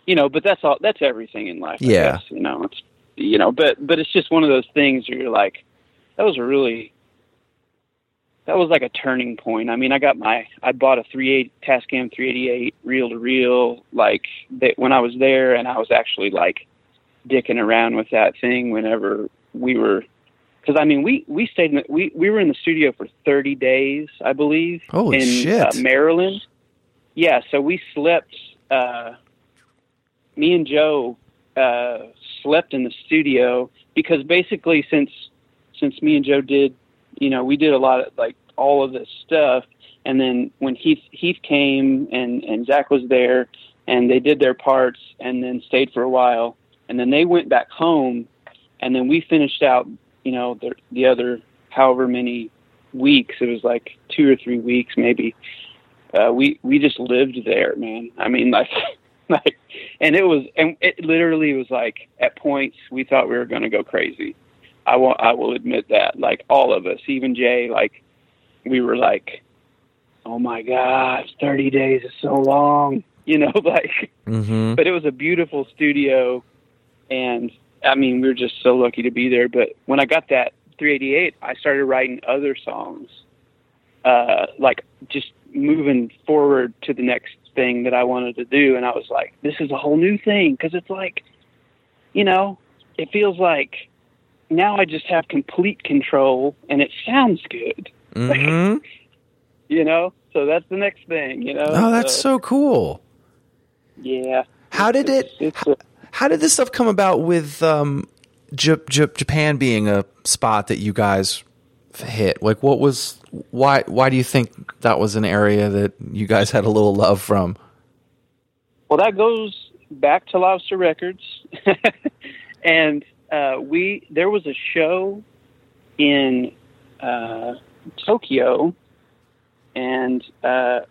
you know. But that's all. That's everything in life. I Yeah. guess, you know, it's you know, but but it's just one of those things where you're like, that was a really. That was like a turning point. I mean, I got my, I bought a three 38 Tascam 388 reel to reel, like that when I was there, and I was actually like, dicking around with that thing whenever we were because I mean we we stayed in the, we we were in the studio for 30 days I believe Holy in shit. Uh, Maryland. Yeah, so we slept uh me and Joe uh slept in the studio because basically since since me and Joe did you know we did a lot of like all of this stuff. And then when Heath Heath came and and Zach was there and they did their parts and then stayed for a while and then they went back home and then we finished out you know the the other however many weeks. It was like two or three weeks maybe. Uh we we just lived there man. I mean like like and it was and it literally was like at points we thought we were going to go crazy i will i will admit that like all of us even jay like we were like oh my gosh 30 days is so long you know, like. Mm-hmm. But it was a beautiful studio, and I mean, we were just so lucky to be there. But when I got that 388, I started writing other songs, uh, like just moving forward to the next thing that I wanted to do. And I was like, this is a whole new thing because it's like, you know, it feels like now I just have complete control and it sounds good, Mm-hmm. you know? So that's the next thing, you know? Oh, that's so cool. yeah. How did it? It's, it's How did this stuff come about with um, J- J- Japan being a spot that you guys hit? Like, what was why? Why do you think that was an area that you guys had a little love from? Well, that goes back to Lobster Records, and uh, we there was a show in uh, Tokyo, and uh,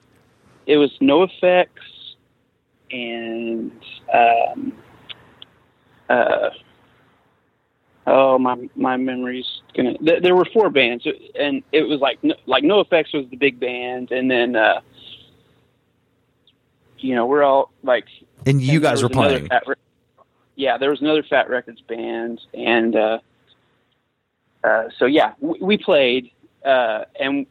it was NOFX and um, uh, oh my my memory's gonna. Th- there were four bands, and it was like no- like NOFX was the big band, and then. Uh, you know, we're all like And you and guys were playing. Re- yeah, there was another Fat Records band, and uh, uh, so yeah, we, we played, uh, and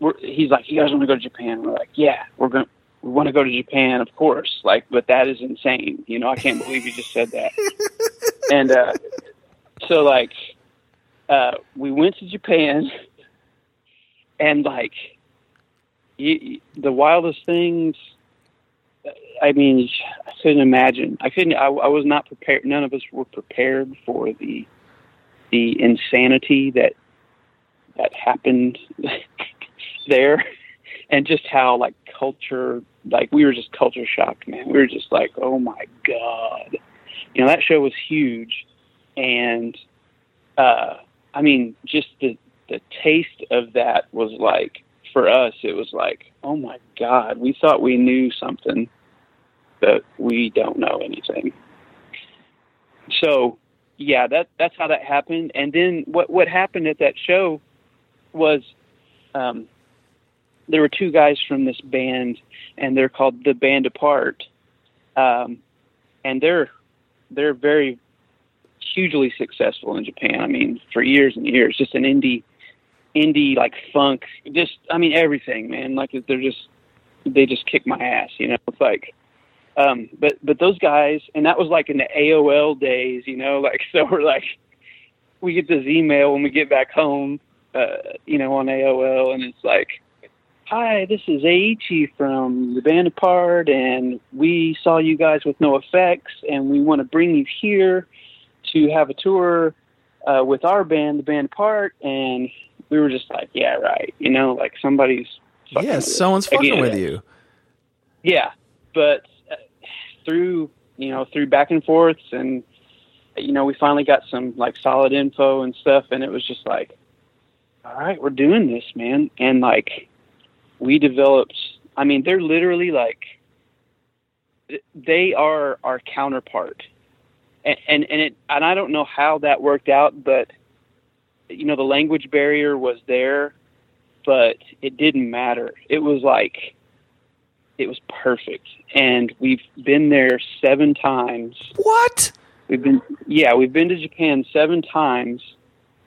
we're, he's like, "You guys want to go to Japan?" We're like, "Yeah, we're going. to We want to go to Japan, of course." Like, but that is insane. You know, I can't believe you just said that. and uh, so, like, uh, we went to Japan, and like, you, the wildest things I mean, I couldn't imagine. I couldn't. I, I was not prepared. None of us were prepared for the the insanity that that happened there, and just how like culture, like we were just culture shocked, man. We were just like, oh my god, you know, that show was huge, and uh, I mean, just the the taste of that was like for us, it was like, oh my god, we thought we knew something but we don't know anything. So, yeah, that that's how that happened. And then what what happened at that show was um, there were two guys from this band, and they're called the Band Apart, um, and they're they're very hugely successful in Japan. I mean, for years and years, just an indie indie like funk, just I mean everything, man. Like they're just they just kick my ass, you know. It's like um, but but those guys, and that was like in the AOL days, you know, like so we're like we get this email when we get back home, uh, you know, on AOL, and it's like, "Hi, this is Aichi from the band Apart, and we saw you guys with NOFX, and we want to bring you here to have a tour uh, with our band, the band Apart." And we were just like, "Yeah, right," you know, like somebody's fucking Yeah, someone's fucking Again, with you. yeah, but uh, through you know through back and forths and you know we finally got some like solid info and stuff, and it was just like, all right, we're doing this, man, and like we developed. I mean, they're literally like they are our counterpart, and and and it and I don't know how that worked out, but you know the language barrier was there, but it didn't matter. It was like it was perfect and we've been there seven times What? we've been yeah we've been to japan seven times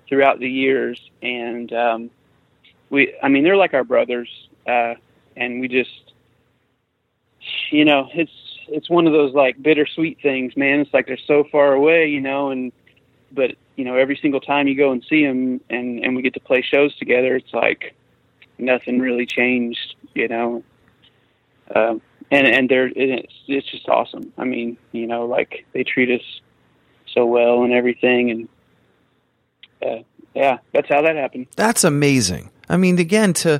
throughout the years and um we i mean they're like our brothers uh and we just you know it's it's one of those like bittersweet things man it's like they're so far away you know and but you know every single time you go and see them and and we get to play shows together it's like nothing really changed you know um, and and they're it's it's just awesome. I mean, you know, like they treat us so well and everything, and uh, yeah, that's how that happened. That's amazing. I mean, again, to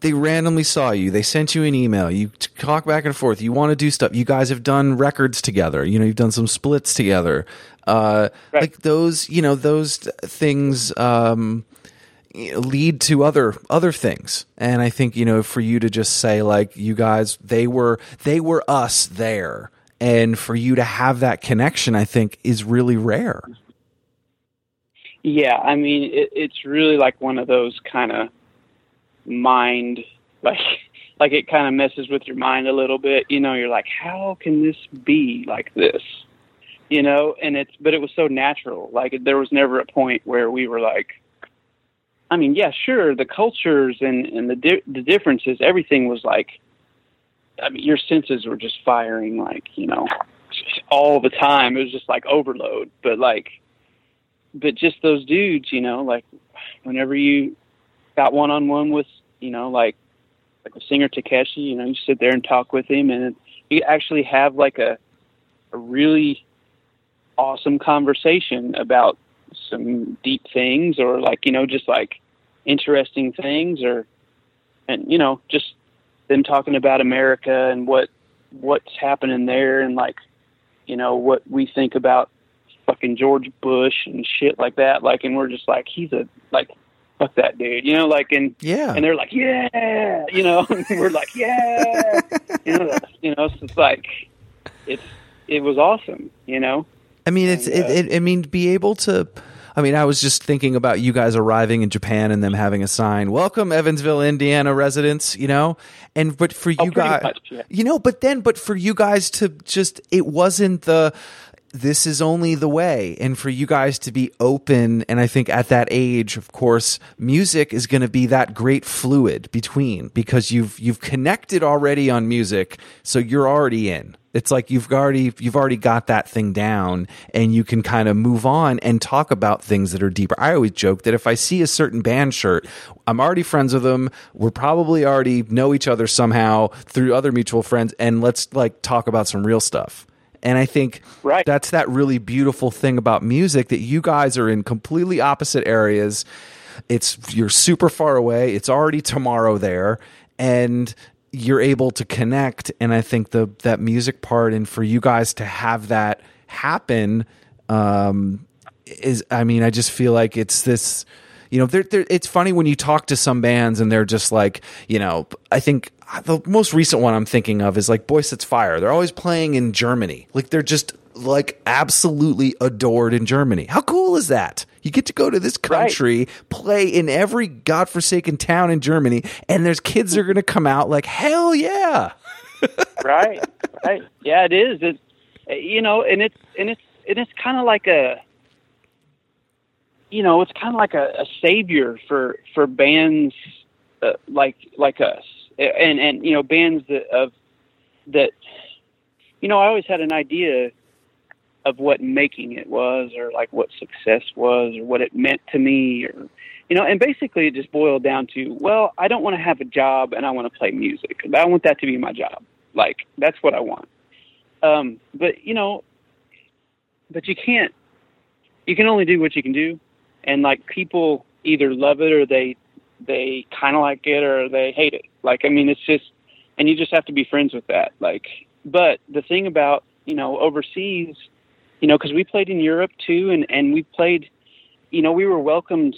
they randomly saw you, they sent you an email, you talk back and forth, you want to do stuff. You guys have done records together. You know, you've done some splits together. Uh, Right. Like those, you know, those things um, lead to other other things. And I think you know, for you to just say like, you guys, they were they were us there, and for you to have that connection, I think is really rare. Yeah, I mean, it, it's really like one of those kind of mind, like like it kind of messes with your mind a little bit. You know, you're like, how can this be like this? You know, and it's but it was so natural. Like there was never a point where we were like, I mean, yeah, sure, the cultures and and the di- the differences, everything was like, I mean, your senses were just firing like you know all the time. It was just like overload, but like, but just those dudes, you know, like whenever you got one on one with, you know, like like a singer Takeshi, you know, you sit there and talk with him, and you actually have like a a really awesome conversation about some deep things, or like you know, just like interesting things, or and you know, just them talking about America and what what's happening there, and like you know what we think about fucking George Bush and shit like that. Like, and we're just like, he's a like fuck that dude, you know, like and Yeah. and they're like, yeah, you know, we're like, yeah, you know, you know, so it's like it's it was awesome, you know. I mean, it's And, uh, it, it. I mean, be able to. I mean, I was just thinking about you guys arriving in Japan and them having a sign, "Welcome, Evansville, Indiana residents." You know, and but for you Oh, guys, much, yeah. you know, but then, but for you guys to just, it wasn't the. This is only the way, and for you guys to be open, and I think at that age, of course, music is going to be that great fluid between because you've you've connected already on music, so you're already in. It's like you've already you've already got that thing down and you can kind of move on and talk about things that are deeper. I always joke that if i see a certain band shirt i'm already friends with them we're probably already know each other somehow through other mutual friends and let's like talk about some real stuff and i think Right. that's that really beautiful thing about music that you guys are in completely opposite areas. It's you're super far away. It's already tomorrow there and you're able to connect. And i think the that music part and for you guys to have that happen um is i mean i just feel like it's this you know they're, they're, it's funny when you talk to some bands and they're just like you know i think the most recent one i'm thinking of is like Boysetsfire. They're always playing in germany. Like they're just like absolutely adored in germany. How cool is that? You get to go to this Right. country play in every godforsaken town in germany and there's kids that are going to come out like hell yeah! Right. Right. Yeah it is. It you know and it's and it's and it's kind of like a you know it's kind of like a, a savior for for bands uh, like like us. And and you know bands that of that you know i always had an idea of what making it was or like what success was or what it meant to me or you know and basically it just boiled down to well i don't want to have a job and i want to play music. I want that to be my job. Like that's what i want. Um but you know but you can't you can only do what you can do and like people either love it or they they kind of like it or they hate it. Like i mean it's just and you just have to be friends with that like but the thing about you know overseas you know because we played in europe too and and we played you know we were welcomed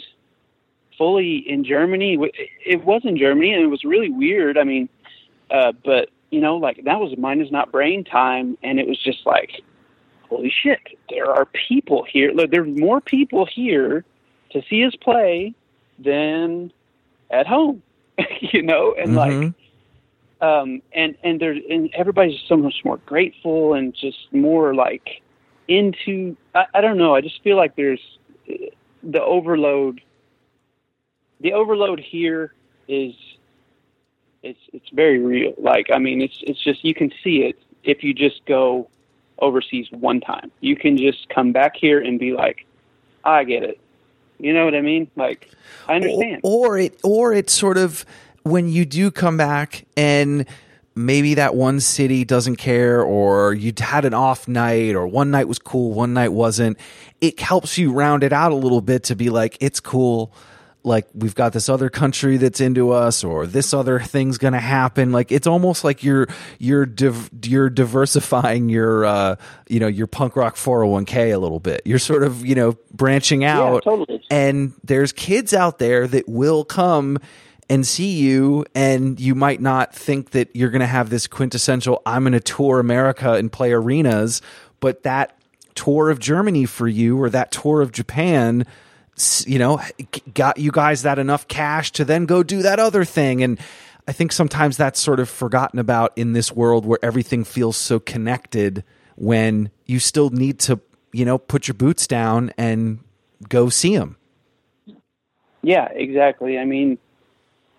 fully in germany. It was in germany and it was really weird i mean uh but you know like that was Mind Is Not Brain time and it was just like holy shit there are people here. Look there's more people here to see his play than at home you know? And like Mhm. um and and there and everybody's so much more grateful and just more like into I, I don't know i just feel like there's uh, the overload the overload here is it's it's very real. Like i mean it's it's just you can see it if you just go overseas one time. You can just come back here and be like i get it you know what i mean like i understand Or, or it or it's sort of when you do come back and maybe that one city doesn't care or you had an off night or one night was cool, one night wasn't. It helps you round it out a little bit to be like it's cool. Like we've got this other country that's into us, or this other thing's going to happen. Like it's almost like you're you're div- you're diversifying your uh, you know your punk rock four hundred one k a little bit. You're sort of you know branching out totally. and there's kids out there that will come and see you and you might not think that you're going to have this quintessential I'm going to tour America and play arenas but that tour of Germany for you or that tour of Japan you know got you guys that enough cash to then go do that other thing and I think sometimes that's sort of forgotten about in this world where everything feels so connected when you still need to, you know, put your boots down and go see them. Yeah, exactly. I mean,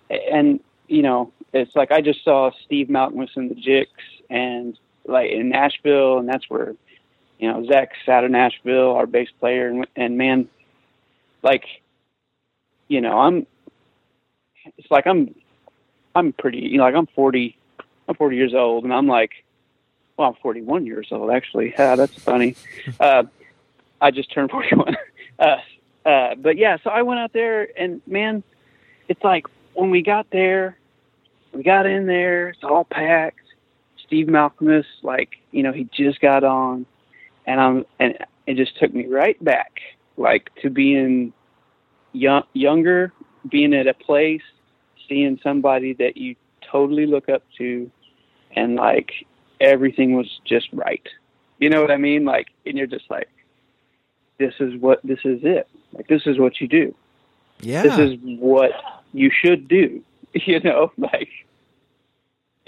and you know, it's like I just saw Steve Malkmus and the Jicks, and like in Nashville, and that's where you know Zach's out of Nashville, our bass player, and, and man, like, you know, I'm. It's like I'm, I'm pretty. You know, like I'm forty. I'm forty years old, and I'm like, well, I'm forty-one years old actually. Yeah, that's funny. Uh, I just turned forty-one. Uh, uh, but yeah, so I went out there, and man, it's like when we got there, we got in there, it's all packed. Steve Malkmus, like, you know, he just got on and I'm and it just took me right back, like to being young, younger, being at a place, seeing somebody that you totally look up to, and like everything was just right. You know what I mean? Like, and you're just like, this is what this is it. Like, this is what you do. Yeah. This is what you should do. You know, like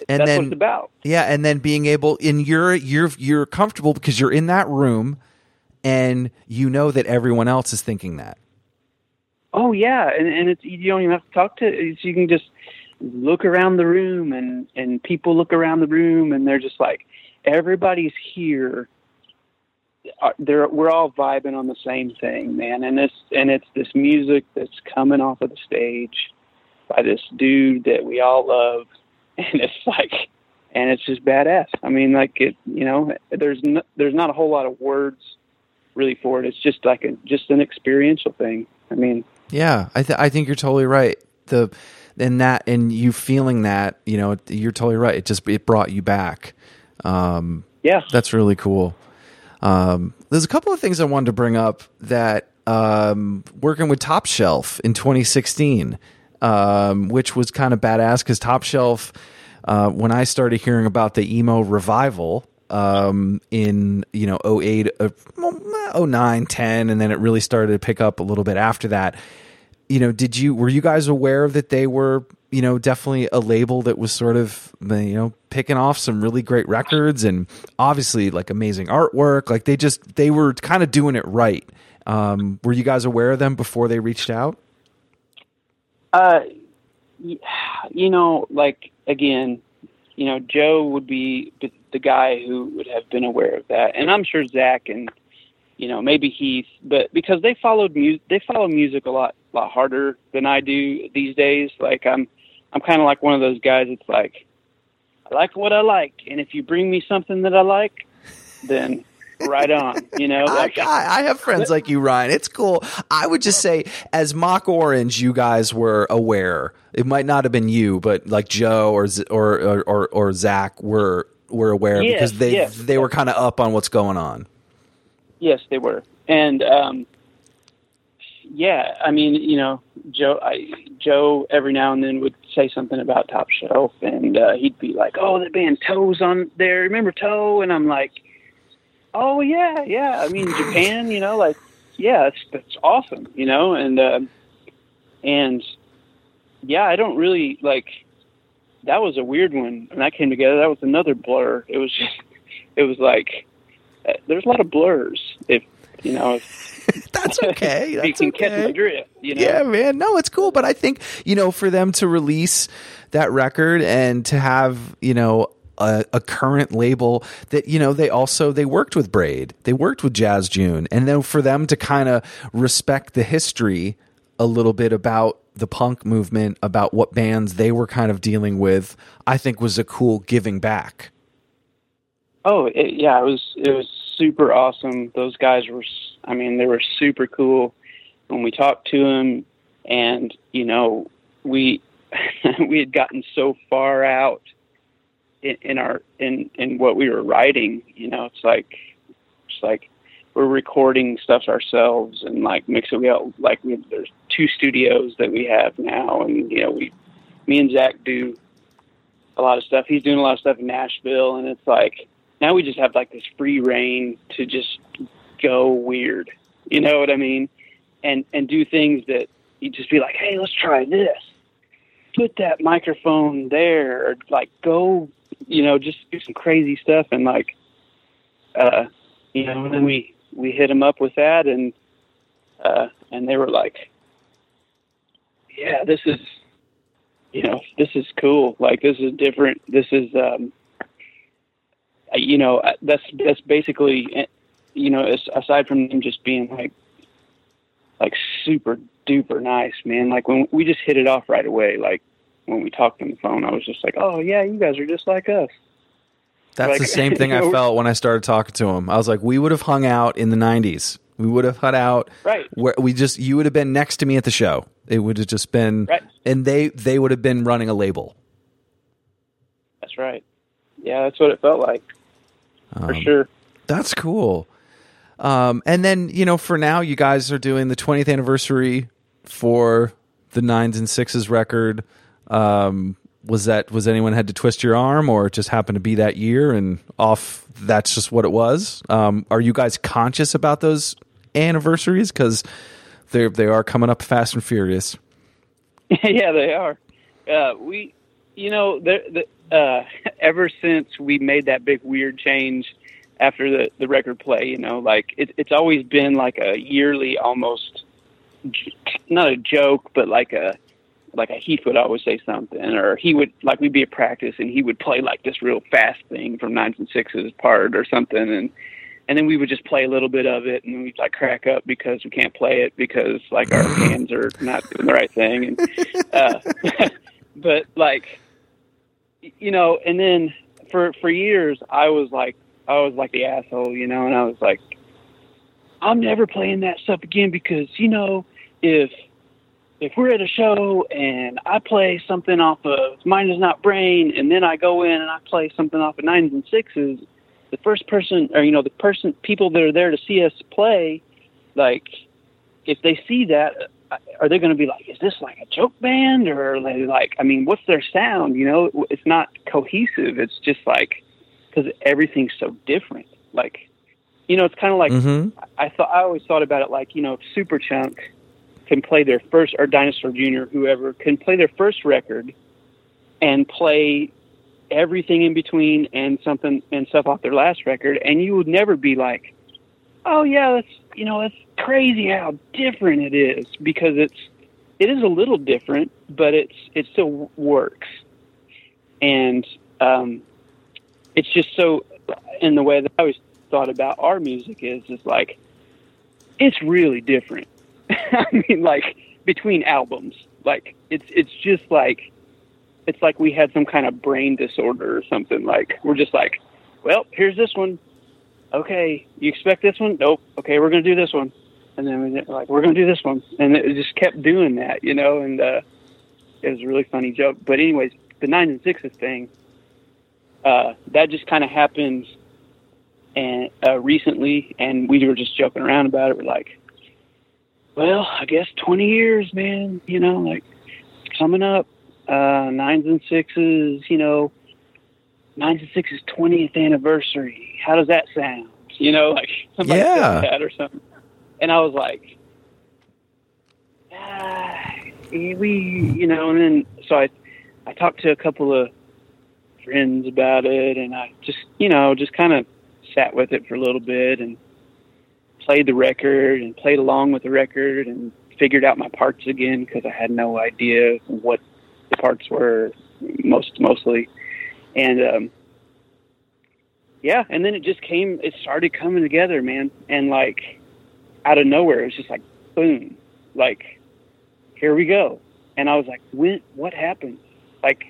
and that's then, what it's about. Yeah, and then being able in you're you're you're comfortable because you're in that room and you know that everyone else is thinking that. Oh yeah, and and it's you don't even have to talk to it's, you can just look around the room and and people look around the room and they're just like everybody's here uh, they're we're all vibing on the same thing man and this and it's this music that's coming off of the stage by this dude that we all love, and it's like, and it's just badass. I mean, like it, you know, there's no, there's not a whole lot of words really for it. It's just like a just an experiential thing. I mean, yeah, I th- I think you're totally right. The and that and you feeling that, you know, you're totally right. It just it brought you back. Um, yeah, that's really cool. Um, there's a couple of things I wanted to bring up that um, working with Top Shelf in 2016 um, which was kind of badass because Top Shelf, uh, when I started hearing about the emo revival um, in you know 08, uh, 09, 10, and then it really started to pick up a little bit after that. You know, did you were you guys aware that they were you know definitely a label that was sort of you know picking off some really great records and obviously like amazing artwork? Like they just they were kind of doing it right. Um, were you guys aware of them before they reached out? Uh, you know, like again, you know, Joe would be the guy who would have been aware of that, and I'm sure Zach and you know maybe Heath, but because they followed music, they follow music a lot, lot harder than I do these days. Like I'm, I'm kind of like one of those guys. It's like I like what I like, and if you bring me something that I like, then right on. You know, like, I, I, have friends like you, Ryan. It's cool. I would just say, as Mock Orange, you guys were aware. It might not have been you, but like Joe or or or, or Zach were were aware yes, because they yes. they were kind of up on what's going on. Yes, they were, and um, yeah, I mean, you know, Joe, I, Joe every now and then would say something about Top Shelf, and uh, he'd be like, "Oh, the band Toe's on there. Remember Toe?" And I'm like Oh yeah, yeah. I mean Japan, you know, like yeah, that's that's awesome, you know, and uh, and yeah, I don't really like. That was a weird one and that came together. That was another blur. It was just, it was like there's a lot of blurs. If you know, if, that's okay. That's you can okay. catch my drift. You know? Yeah, man. No, it's cool, but I think you know for them to release that record and to have you know a, a, current label that you know they also they worked with Braid, they worked with Jazz June, and then for them to kind of respect the history a little bit about the punk movement, about what bands they were kind of dealing with, I think was a cool giving back. Oh it, yeah, it was it was super awesome. Those guys were, I mean, they were super cool when we talked to them, and you know we we had gotten so far out in, in our in in what we were writing. You know, it's like it's like we're recording stuff ourselves and like mixing. We have, like we, there's two studios that we have now, and you know we me and Zach do a lot of stuff. He's doing a lot of stuff in Nashville, and it's like now we just have like this free reign to just go weird. You know what I mean? And and do things that you just be like, hey, let's try this. put that microphone there, or like go, you know, just do some crazy stuff, and like, uh, you know, and then we we hit them up with that, and uh, and they were like, yeah, this is, you know, this is cool. Like this is different. This is, um, you know, that's that's basically, eh, you know, aside from them just being like, like super duper nice, man. Like when we just hit it off right away. Like when we talked on the phone, I was just like, oh yeah, you guys are just like us. That's Like- the same thing I felt when I started talking to him. I was like, we would have hung out in the '90s. We would have hung out Right. where we just you would have been next to me at the show. It would have just been, Right. and they they would have been running a label. That's right. Yeah, that's what it felt like for Um, sure. That's cool. Um, and then you know, for now, you guys are doing the 20th anniversary for the nines and sixes record. Um, was that was anyone had to twist your arm, or it just happened to be that year and off? That's just what it was. Um, are you guys conscious about those anniversaries because they they are coming up fast and furious? yeah, they are. Uh, we, you know, the, uh, ever since we made that big weird change after the the record play, you know, like it, it's always been like a yearly, almost j- not a joke, but like a like a Heath would always say something, or he would like we'd be at practice and he would play like this real fast thing from nines and sixes part or something, and and then we would just play a little bit of it, and we'd like crack up because we can't play it because like our hands are not doing the right thing, and uh, but like you know, and then for for years I was like I was like the asshole, you know, and I was like, I'm never playing that stuff again because you know if if we're at a show and I play something off of Mind Is Not Brain, and then I go in and I play something off of Nines and Sixes, the first person, or you know, the person, people that are there to see us play, like, if they see that, are they going to be like, is this like a joke band, or are they like, I mean, what's their sound? You know, it's not cohesive. It's just like because everything's so different. Like, you know, it's kind of like Mm-hmm. I thought I always thought about it like you know if Superchunk can play their first or Dinosaur Jr. whoever can play their first record and play everything in between and something and stuff off their last record and you would never be like oh yeah that's you know that's crazy how different it is because it's it is a little different but it's it still works and um it's just so in the way that I always thought about our music is is like it's really different. I mean, like between albums, like it's it's just like it's like we had some kind of brain disorder or something. Like we're just like, well, here's this one. Okay, you expect this one? Nope. Okay, we're gonna do this one, and then we're like, we're gonna do this one, and it just kept doing that, you know. And uh, it was a really funny joke. But anyways, the nine and sixes thing, uh, that just kind of happened and uh, recently, and we were just joking around about it. We're like, well, I guess 20 years, man, you know, like coming up, uh, nines and sixes, you know, nines and sixes 20th anniversary. How does that sound? You know, like somebody Yeah. said that or something. And I was like, ah, we, you know, and then so I, I talked to a couple of friends about it, and I just, you know, just kind of sat with it for a little bit and played the record and played along with the record and figured out my parts again because I had no idea what the parts were most mostly, and um, yeah, and then it just came. It started coming together, man, and like out of nowhere, it was just like boom, like here we go, and I was like, when? What happened? Like,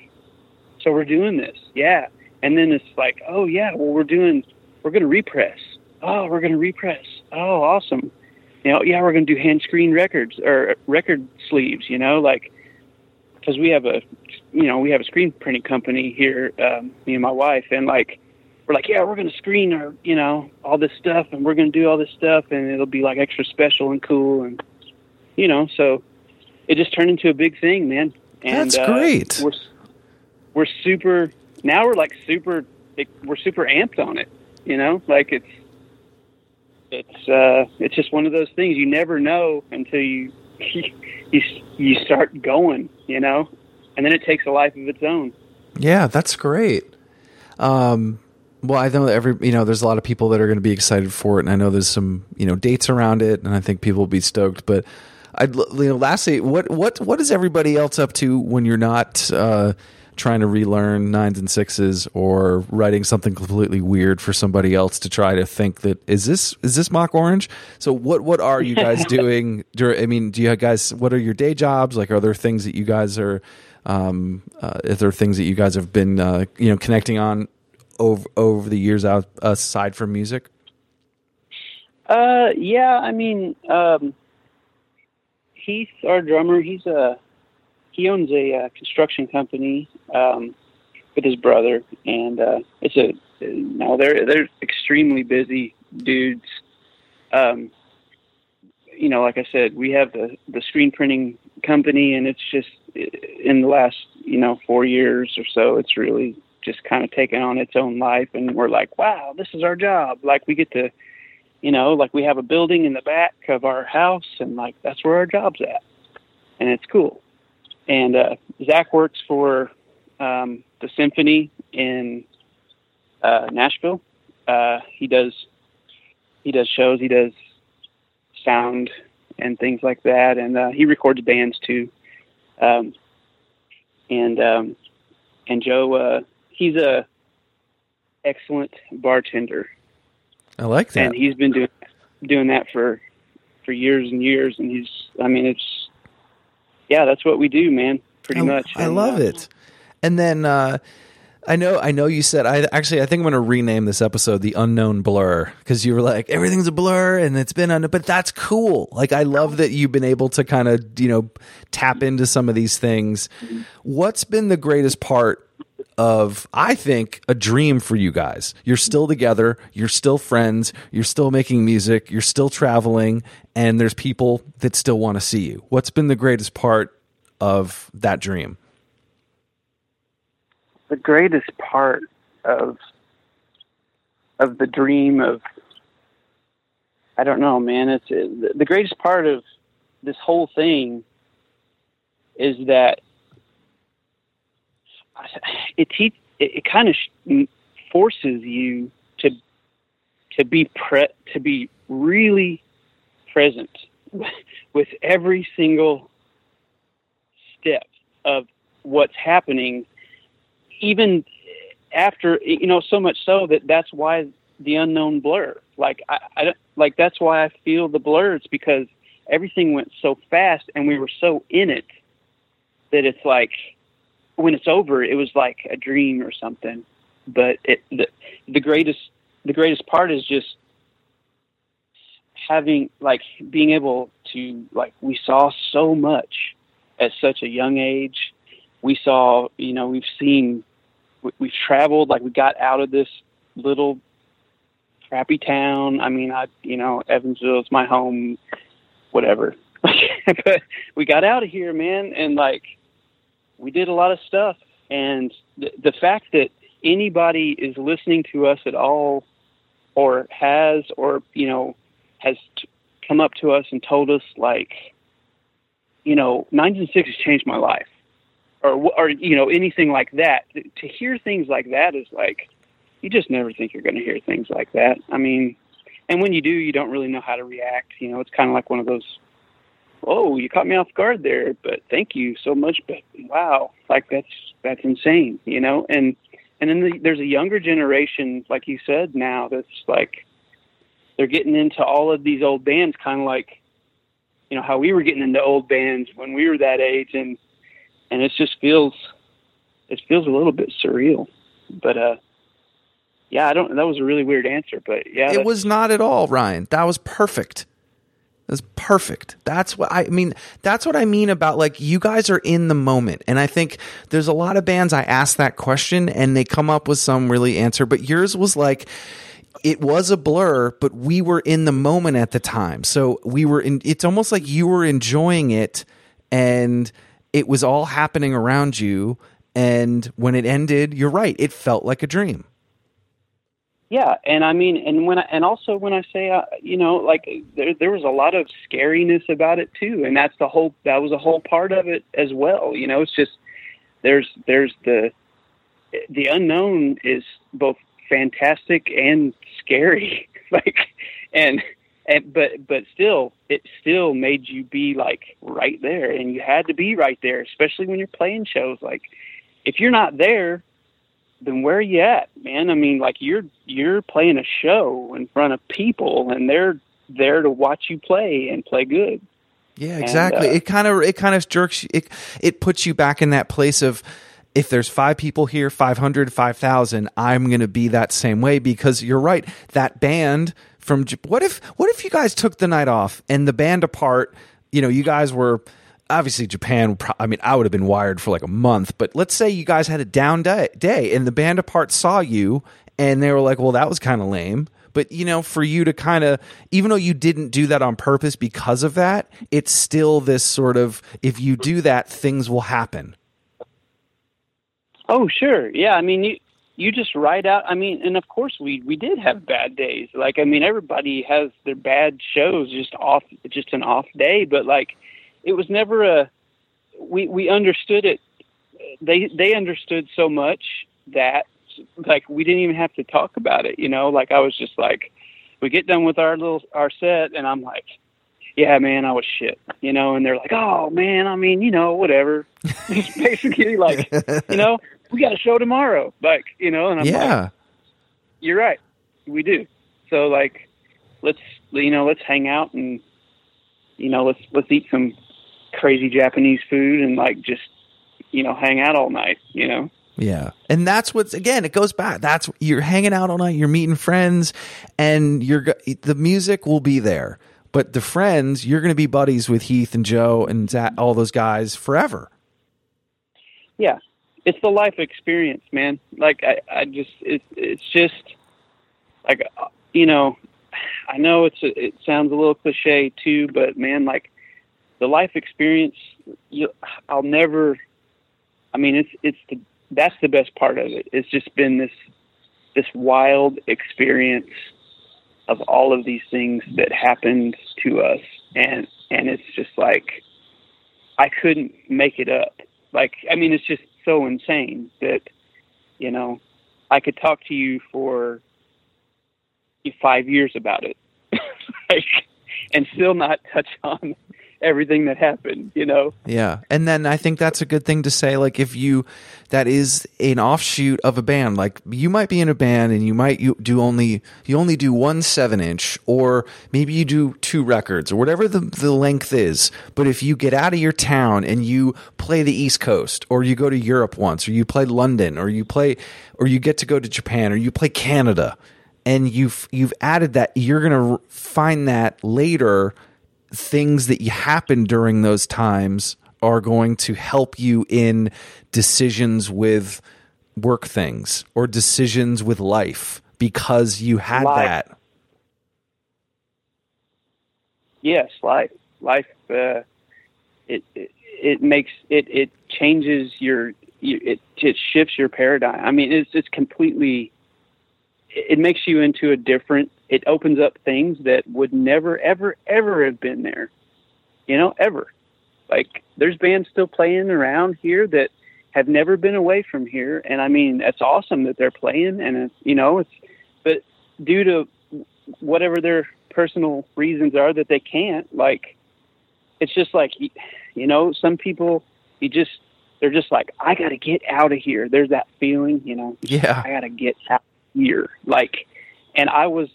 so we're doing this, yeah, and then it's like, oh yeah, well we're doing we're going to repress. Oh, we're going to repress. Oh, awesome. You know, yeah, we're going to do hand screen records or record sleeves, you know, like, cause we have a, you know, we have a screen printing company here, um, me and my wife, and like, we're like, yeah, we're going to screen our, you know, all this stuff and we're going to do all this stuff and it'll be like extra special and cool. And, you know, so it just turned into a big thing, man. And, That's uh, great. We're, we're super, now we're like super, we're super amped on it you know like it's it's uh it's just one of those things you never know until you you you start going you know and then it takes a life of its own. Yeah, that's great. Um, well, I know every you know there's a lot of people that are going to be excited for it, and I know there's some you know dates around it, and I think people will be stoked. But I'd you know lastly, what what what is everybody else up to when you're not uh, trying to relearn nines and sixes or writing something completely weird for somebody else to try to think that is this is this mock orange? So what what are you guys doing? I mean, do you guys what are your day jobs? Like, are there things that you guys are um, uh, is there things that you guys have been uh, you know connecting on over over the years out aside from music? Uh, yeah, I mean, um, Heath, our drummer, he's a he owns a uh, construction company um, with his brother, and uh, it's a no, they're they're extremely busy dudes. Um, you know, like I said, we have the the screen printing company, and it's just in the last you know four years or so, it's really just kind of taken on its own life, and we're like, wow, this is our job. Like we get to, you know, like we have a building in the back of our house, and like that's where our job's at, and it's cool. And uh, Zach works for um, the symphony in uh, Nashville. Uh, he does he does shows. He does sound and things like that, and uh, he records bands too. Um, and um, and Joe, uh, he's a excellent bartender. I like that, and he's been doing doing that for for years and years. And he's, I mean, it's yeah, that's what we do, man. Pretty I, much. I love uh, it. And then uh, I know, I know you said. I actually, I think I'm going to rename this episode "The Unknown Blur" because you were like, everything's a blur, and it's been under. But that's cool. Like, I love that you've been able to kind of, you know, tap into some of these things. What's been the greatest part of I think a dream for you guys. You're still together, you're still friends, you're still making music, you're still traveling and there's people that still want to see you. What's been the greatest part of that dream? the greatest part of of the dream of I don't know, man. It's it, the greatest part of this whole thing is that it te- it, it kind of sh- forces you to to be pre- to be really present with every single step of what's happening even after you know so much so that that's why the unknown blur. Like I, I don't like that's why I feel the blurs because everything went so fast and we were so in it that it's like when it's over it was like a dream or something but it the, the greatest the greatest part is just having like being able to like we saw so much at such a young age we saw you know we've seen we've traveled like we got out of this little crappy town. I mean, I you know Evansville is my home, whatever. but we got out of here, man, and like we did a lot of stuff. And the, the fact that anybody is listening to us at all, or has, or you know, has t- come up to us and told us like, you know, nines sixes changed my life or or you know anything like that. To hear things like that is like you just never think you're going to hear things like that. I mean, and when you do, you don't really know how to react. You know, it's kind of like one of those. Oh, you caught me off guard there, but thank you so much. But wow, like that's that's insane, you know. And and then the, there's a younger generation, like you said, now that's like they're getting into all of these old bands, kind of like you know how we were getting into old bands when we were that age, and and it just feels it feels a little bit surreal. But uh yeah, I don't that was a really weird answer, but yeah. It was not at all, Ryan. That was perfect. That's perfect. That's what I mean. That's what I mean about like you guys are in the moment. And I think there's a lot of bands I ask that question and they come up with some really answer, but yours was like, it was a blur, but we were in the moment at the time. So we were in, it's almost like you were enjoying it and it was all happening around you and when it ended you're right it felt like a dream yeah and i mean and when I, and also when i say uh, you know like there there was a lot of scariness about it too and that's the whole that was a whole part of it as well you know it's just there's there's the the unknown is both fantastic and scary like and and but but still it still made you be like right there and you had to be right there especially when you're playing shows like if you're not there then where are you at man? I mean like you're you're playing a show in front of people and they're there to watch you play and play good. Yeah exactly. And, uh, it kind of it kind of jerks it, it puts you back in that place of if there's five people here 500 5000 i'm going to be that same way because you're right that band from what if what if you guys took the night off and the band apart you know you guys were obviously japan i mean i would have been wired for like a month but let's say you guys had a down day, and the band apart saw you and they were like well that was kind of lame but you know for you to kind of even though you didn't do that on purpose because of that it's still this sort of if you do that things will happen Oh, sure. Yeah. I mean, you you just ride out. I mean, and of course we we did have bad days. Like, I mean, everybody has their bad shows, just off, just an off day. But like, it was never a. We we understood it. They they understood so much that like we didn't even have to talk about it. You know, like I was just like, we get done with our little our set, and I'm like. Yeah, man, I was shit, you know, and they're like, "Oh, man, I mean, you know, whatever." It's basically like, you know, we got a show tomorrow, like you know, and I'm like, yeah you're right, we do. So like, let's you know, let's hang out and you know, let's let's eat some crazy Japanese food and like just you know, hang out all night, you know. Yeah. And that's what's again, it goes back. That's you're hanging out all night, you're meeting friends and you're the music will be there. But the friends, you're going to be buddies with Heath and Joe and Zach, all those guys forever. yeah it's the life experience man like i i just it, it's just like uh, you know i know it's a, it sounds a little cliche too but man like the life experience you i'll never i mean it's it's the that's the best part of it. It's just been this this wild experience of all of these things that happened to us. And and it's just like i couldn't make it up. Like i mean it's just so insane that you know i could talk to you for five years about it. Like, and still not touch on everything that happened you know Yeah. And then I think that's a good thing to say. Like, if you, that is an offshoot of a band. Like, you might be in a band and you might you do only, you only do one seven inch, or maybe you do two records, or whatever the, the length is. But if you get out of your town and you play the East Coast, or you go to Europe once, or you play London, or you play, or you get to go to Japan, or you play Canada, and you've, you've added that, you're going to find that later things that you happen during those times are going to help you in decisions with work things or decisions with life because you had Life. that. yes life life uh it it, it makes it it changes your it it shifts your paradigm i mean it's it's completely it makes you into a different it opens up things that would never ever ever have been there you know ever like there's bands still playing around here that have never been away from here and i mean that's awesome that they're playing and it's you know it's but due to whatever their personal reasons are that they can't like it's just like you know some people you just they're just like i got to get out of here there's that feeling you know Yeah. I gotta get out here. Like, and I was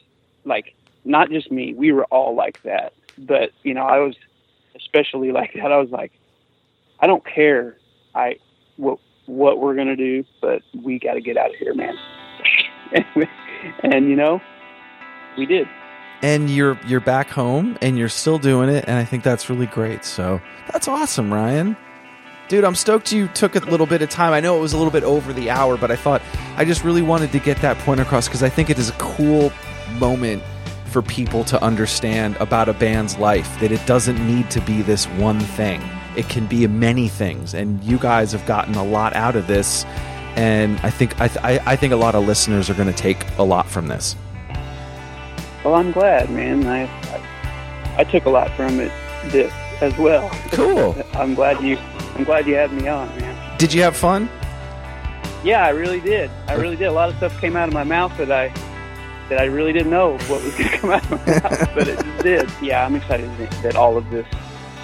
like, not just me, we were all like that. But, you know, I was especially like that. I was like, I don't care I what what we're gonna do, but we gotta get out of here, man. and, and you know, we did. And you're you're back home and you're still doing it and I think that's really great. So, that's awesome, Ryan. Dude, I'm stoked you took a little bit of time. I know it was a little bit over the hour, but I thought I just really wanted to get that point across because I think it is a cool moment for people to understand about a band's life that it doesn't need to be this one thing. It can be many things, and you guys have gotten a lot out of this. And I think I, th- I, think a lot of listeners are going to take a lot from this. Well, I'm glad, man. I I, I took a lot from it this as well. Cool. I'm glad you I'm glad you had me on, man. Did you have fun? Yeah, I really did. I really did. A lot of stuff came out of my mouth that I that I really didn't know what was going to come out of my mouth, but it just did. Yeah, I'm excited that all of this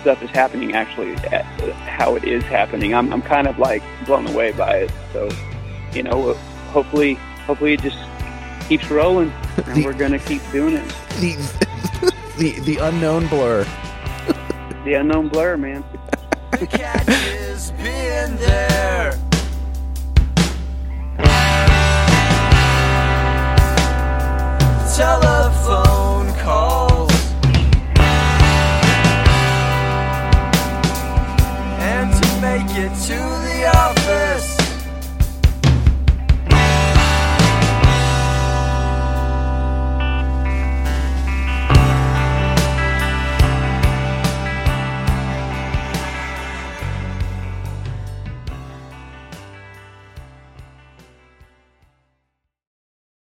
stuff is happening. Actually, at, how it is happening, I'm I'm kind of like blown away by it. So, you know, hopefully, hopefully it just keeps rolling, and The- we're going to keep doing it. The the the unknown blur. The unknown blur, man. The catch is being there. Telephone calls and to make it to